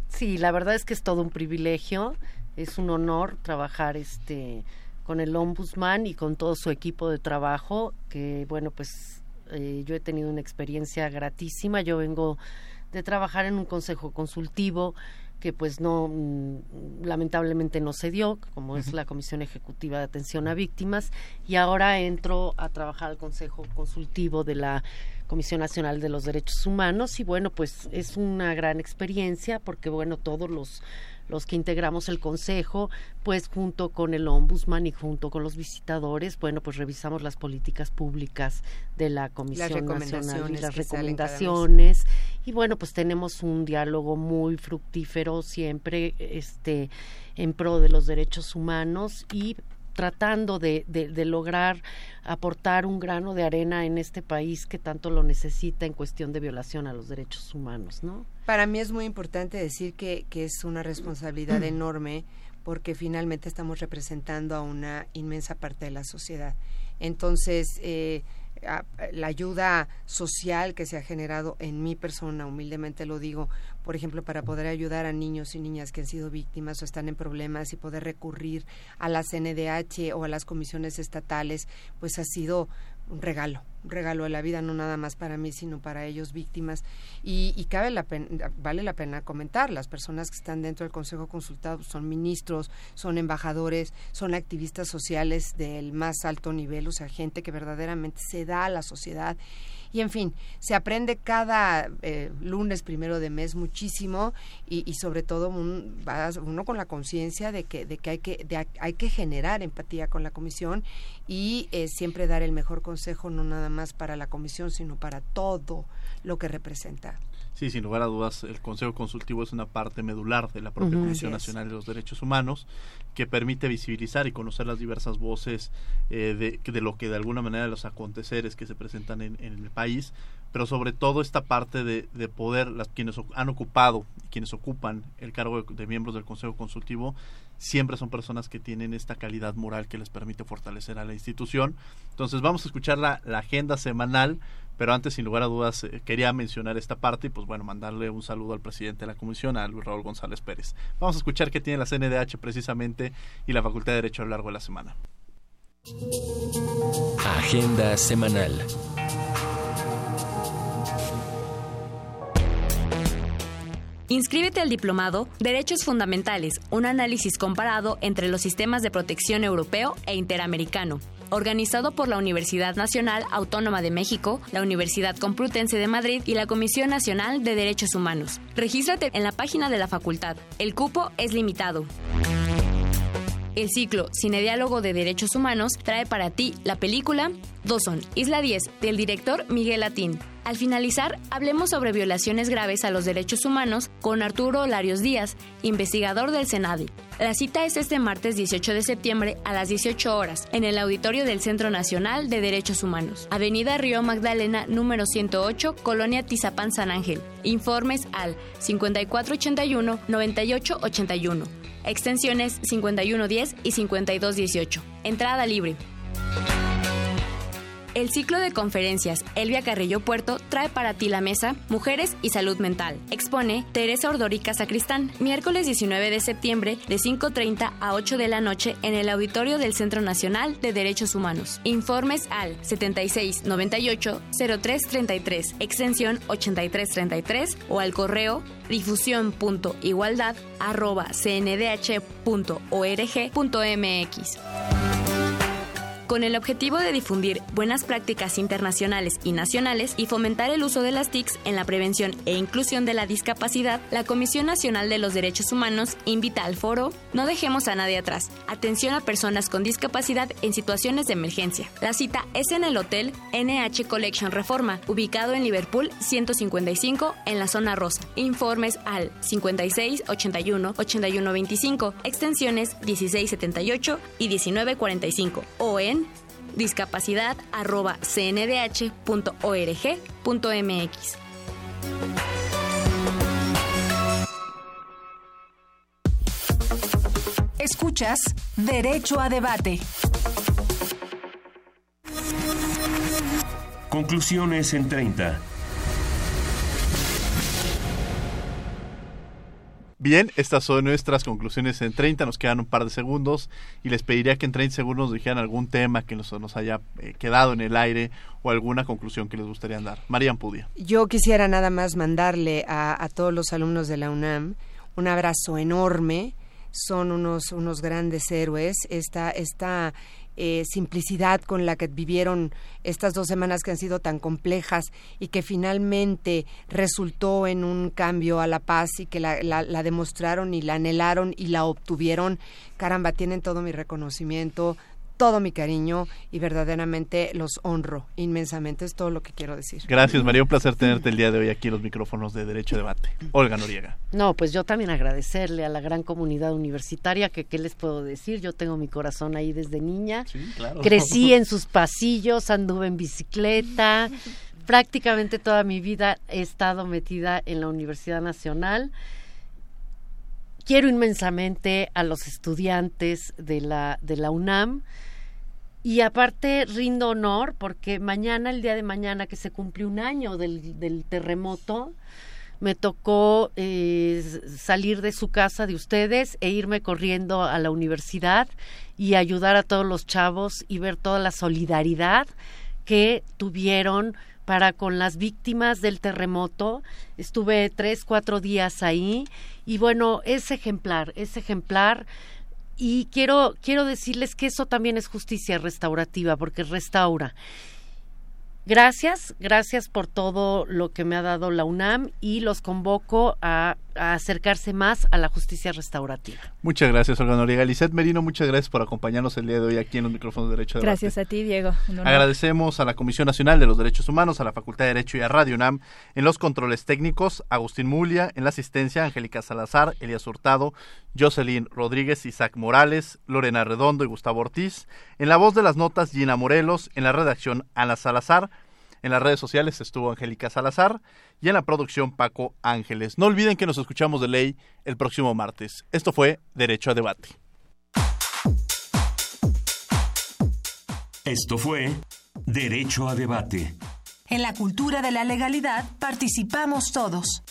Sí, la verdad es que es todo un privilegio es un honor trabajar este con el ombudsman y con todo su equipo de trabajo que bueno pues eh, yo he tenido una experiencia gratísima. Yo vengo de trabajar en un consejo consultivo que pues no mm, lamentablemente no se dio como es la comisión ejecutiva de atención a víctimas y ahora entro a trabajar al consejo consultivo de la Comisión Nacional de los Derechos Humanos. Y bueno pues es una gran experiencia porque bueno todos los los que integramos el consejo, pues junto con el ombudsman y junto con los visitadores, bueno, pues revisamos las políticas públicas de la Comisión Nacional y las recomendaciones y bueno, pues tenemos un diálogo muy fructífero siempre este en pro de los derechos humanos y tratando de, de, lograr aportar un grano de arena en este país que tanto lo necesita en cuestión de violación a los derechos humanos, ¿no? Para mí es muy importante decir que, que es una responsabilidad enorme porque finalmente estamos representando a una inmensa parte de la sociedad. Entonces, eh, la ayuda social que se ha generado en mi persona, humildemente lo digo, por ejemplo, para poder ayudar a niños y niñas que han sido víctimas o están en problemas y poder recurrir a la CNDH o a las comisiones estatales, pues ha sido un regalo, un regalo de la vida, no nada más para mí, sino para ellos víctimas. Y, cabe la vale la pena comentar, las personas que están dentro del Consejo Consultado son ministros, son embajadores, son activistas sociales del más alto nivel, o sea, gente que verdaderamente se da a la sociedad y en fin, se aprende cada eh, lunes primero de mes muchísimo y, sobre todo uno con la conciencia de que, de que, hay, que hay que generar empatía con la comisión y eh, siempre dar el mejor consejo, no nada más para la comisión, sino para todo lo que representa. Sí, sin lugar a dudas, el Consejo Consultivo es una parte medular de la propia Comisión Nacional de los Derechos Humanos que permite visibilizar y conocer las diversas voces eh, de, de, lo que de alguna manera los aconteceres que se presentan en, el país, pero sobre todo esta parte de, de poder, las, quienes han ocupado y quienes ocupan el cargo de, de miembros del Consejo Consultivo, siempre son personas que tienen esta calidad moral que les permite fortalecer a la institución. Entonces vamos a escuchar la, la agenda semanal pero antes, sin lugar a dudas, eh, quería mencionar esta parte y pues bueno, mandarle un saludo al presidente de la comisión, a Luis Raúl González Pérez. Vamos a escuchar qué tiene la CNDH precisamente y la Facultad de Derecho a lo largo de la semana. Agenda semanal. Inscríbete al diplomado Derechos Fundamentales, un análisis comparado entre los sistemas de protección europeo e interamericano organizado por la Universidad Nacional Autónoma de México, la Universidad Complutense de Madrid y la Comisión Nacional de Derechos Humanos. Regístrate en la página de la facultad. El cupo es limitado. El ciclo Cine Diálogo de Derechos Humanos trae para ti la película Dawson, Isla 10, del director Miguel Latín. Al finalizar, hablemos sobre violaciones graves a los derechos humanos con Arturo Larios Díaz, investigador del Senado. La cita es este martes 18 de septiembre a las 18 horas en el auditorio del Centro Nacional de Derechos Humanos, Avenida Río Magdalena, número 108, Colonia Tizapán San Ángel. Informes al 5481-9881, extensiones 5110 y 5218. Entrada libre. El ciclo de conferencias Elvia Carrillo Puerto trae para ti la mesa Mujeres y Salud Mental. Expone Teresa Ordórica Sacristán, miércoles 19 de septiembre de 5.30 a 8 de la noche en el auditorio del Centro Nacional de Derechos Humanos. Informes al 7698-0333, extensión 8333 o al correo difusión.igualdad con el objetivo de difundir buenas prácticas internacionales y nacionales y fomentar el uso de las TICs en la prevención e inclusión de la discapacidad, la Comisión Nacional de los Derechos Humanos invita al foro No dejemos a nadie atrás. Atención a personas con discapacidad en situaciones de emergencia. La cita es en el Hotel NH Collection Reforma, ubicado en Liverpool 155 en la zona rosa. Informes al 56 81 81 25, extensiones 1678 y 1945 o en discapacidad.cndh.org.mx. Escuchas Derecho a Debate. Conclusiones en 30. Bien, estas son nuestras conclusiones en 30, nos quedan un par de segundos y les pediría que en 30 segundos nos dijeran algún tema que nos, nos haya eh, quedado en el aire o alguna conclusión que les gustaría dar. María Ampudia. Yo quisiera nada más mandarle a, a todos los alumnos de la UNAM un abrazo enorme, son unos, unos grandes héroes, esta, esta eh, simplicidad con la que vivieron estas dos semanas que han sido tan complejas y que finalmente resultó en un cambio a la paz y que la, la demostraron y la anhelaron y la obtuvieron. Caramba, tienen todo mi reconocimiento, todo mi cariño y verdaderamente los honro inmensamente. Es todo lo que quiero decir. Gracias, María. Un placer tenerte el día de hoy aquí en los micrófonos de Derecho a Debate. Olga Noriega. No, pues yo también agradecerle a la gran comunidad universitaria que, ¿qué les puedo decir? Yo tengo mi corazón ahí desde niña. Crecí en sus pasillos, anduve en bicicleta. Prácticamente toda mi vida he estado metida en la Universidad Nacional quiero inmensamente a los estudiantes de la, de la UNAM y aparte rindo honor porque mañana, el día de mañana que se cumple un año del, del terremoto, me tocó eh, salir de su casa de ustedes e irme corriendo a la universidad y ayudar a todos los chavos y ver toda la solidaridad que tuvieron para con las víctimas del terremoto. Estuve tres, cuatro días ahí y bueno, es ejemplar, es ejemplar y quiero, quiero decirles que eso también es justicia restaurativa, porque restaura. Gracias, gracias por todo lo que me ha dado la UNAM y los convoco a, a acercarse más a la justicia restaurativa. Muchas gracias, Olga Noriega. Lizeth Merino, muchas gracias por acompañarnos el día de hoy aquí en los micrófonos de Derecho de Gracias Debate. a ti, Diego. Agradecemos a la Comisión Nacional de los Derechos Humanos, a la Facultad de Derecho y a Radio UNAM en los controles técnicos, Agustín Mulia, en la asistencia, Angélica Salazar, Elías Hurtado, Jocelyn Rodríguez, Isaac Morales, Lorena Redondo y Gustavo Ortiz, en la voz de las notas Gina Morelos, en la redacción Ana Salazar, en las redes sociales estuvo Angélica Salazar y en la producción Paco Ángeles. No olviden que nos escuchamos de ley el próximo martes. Esto fue Derecho a Debate. Esto fue Derecho a Debate. En la cultura de la legalidad participamos todos.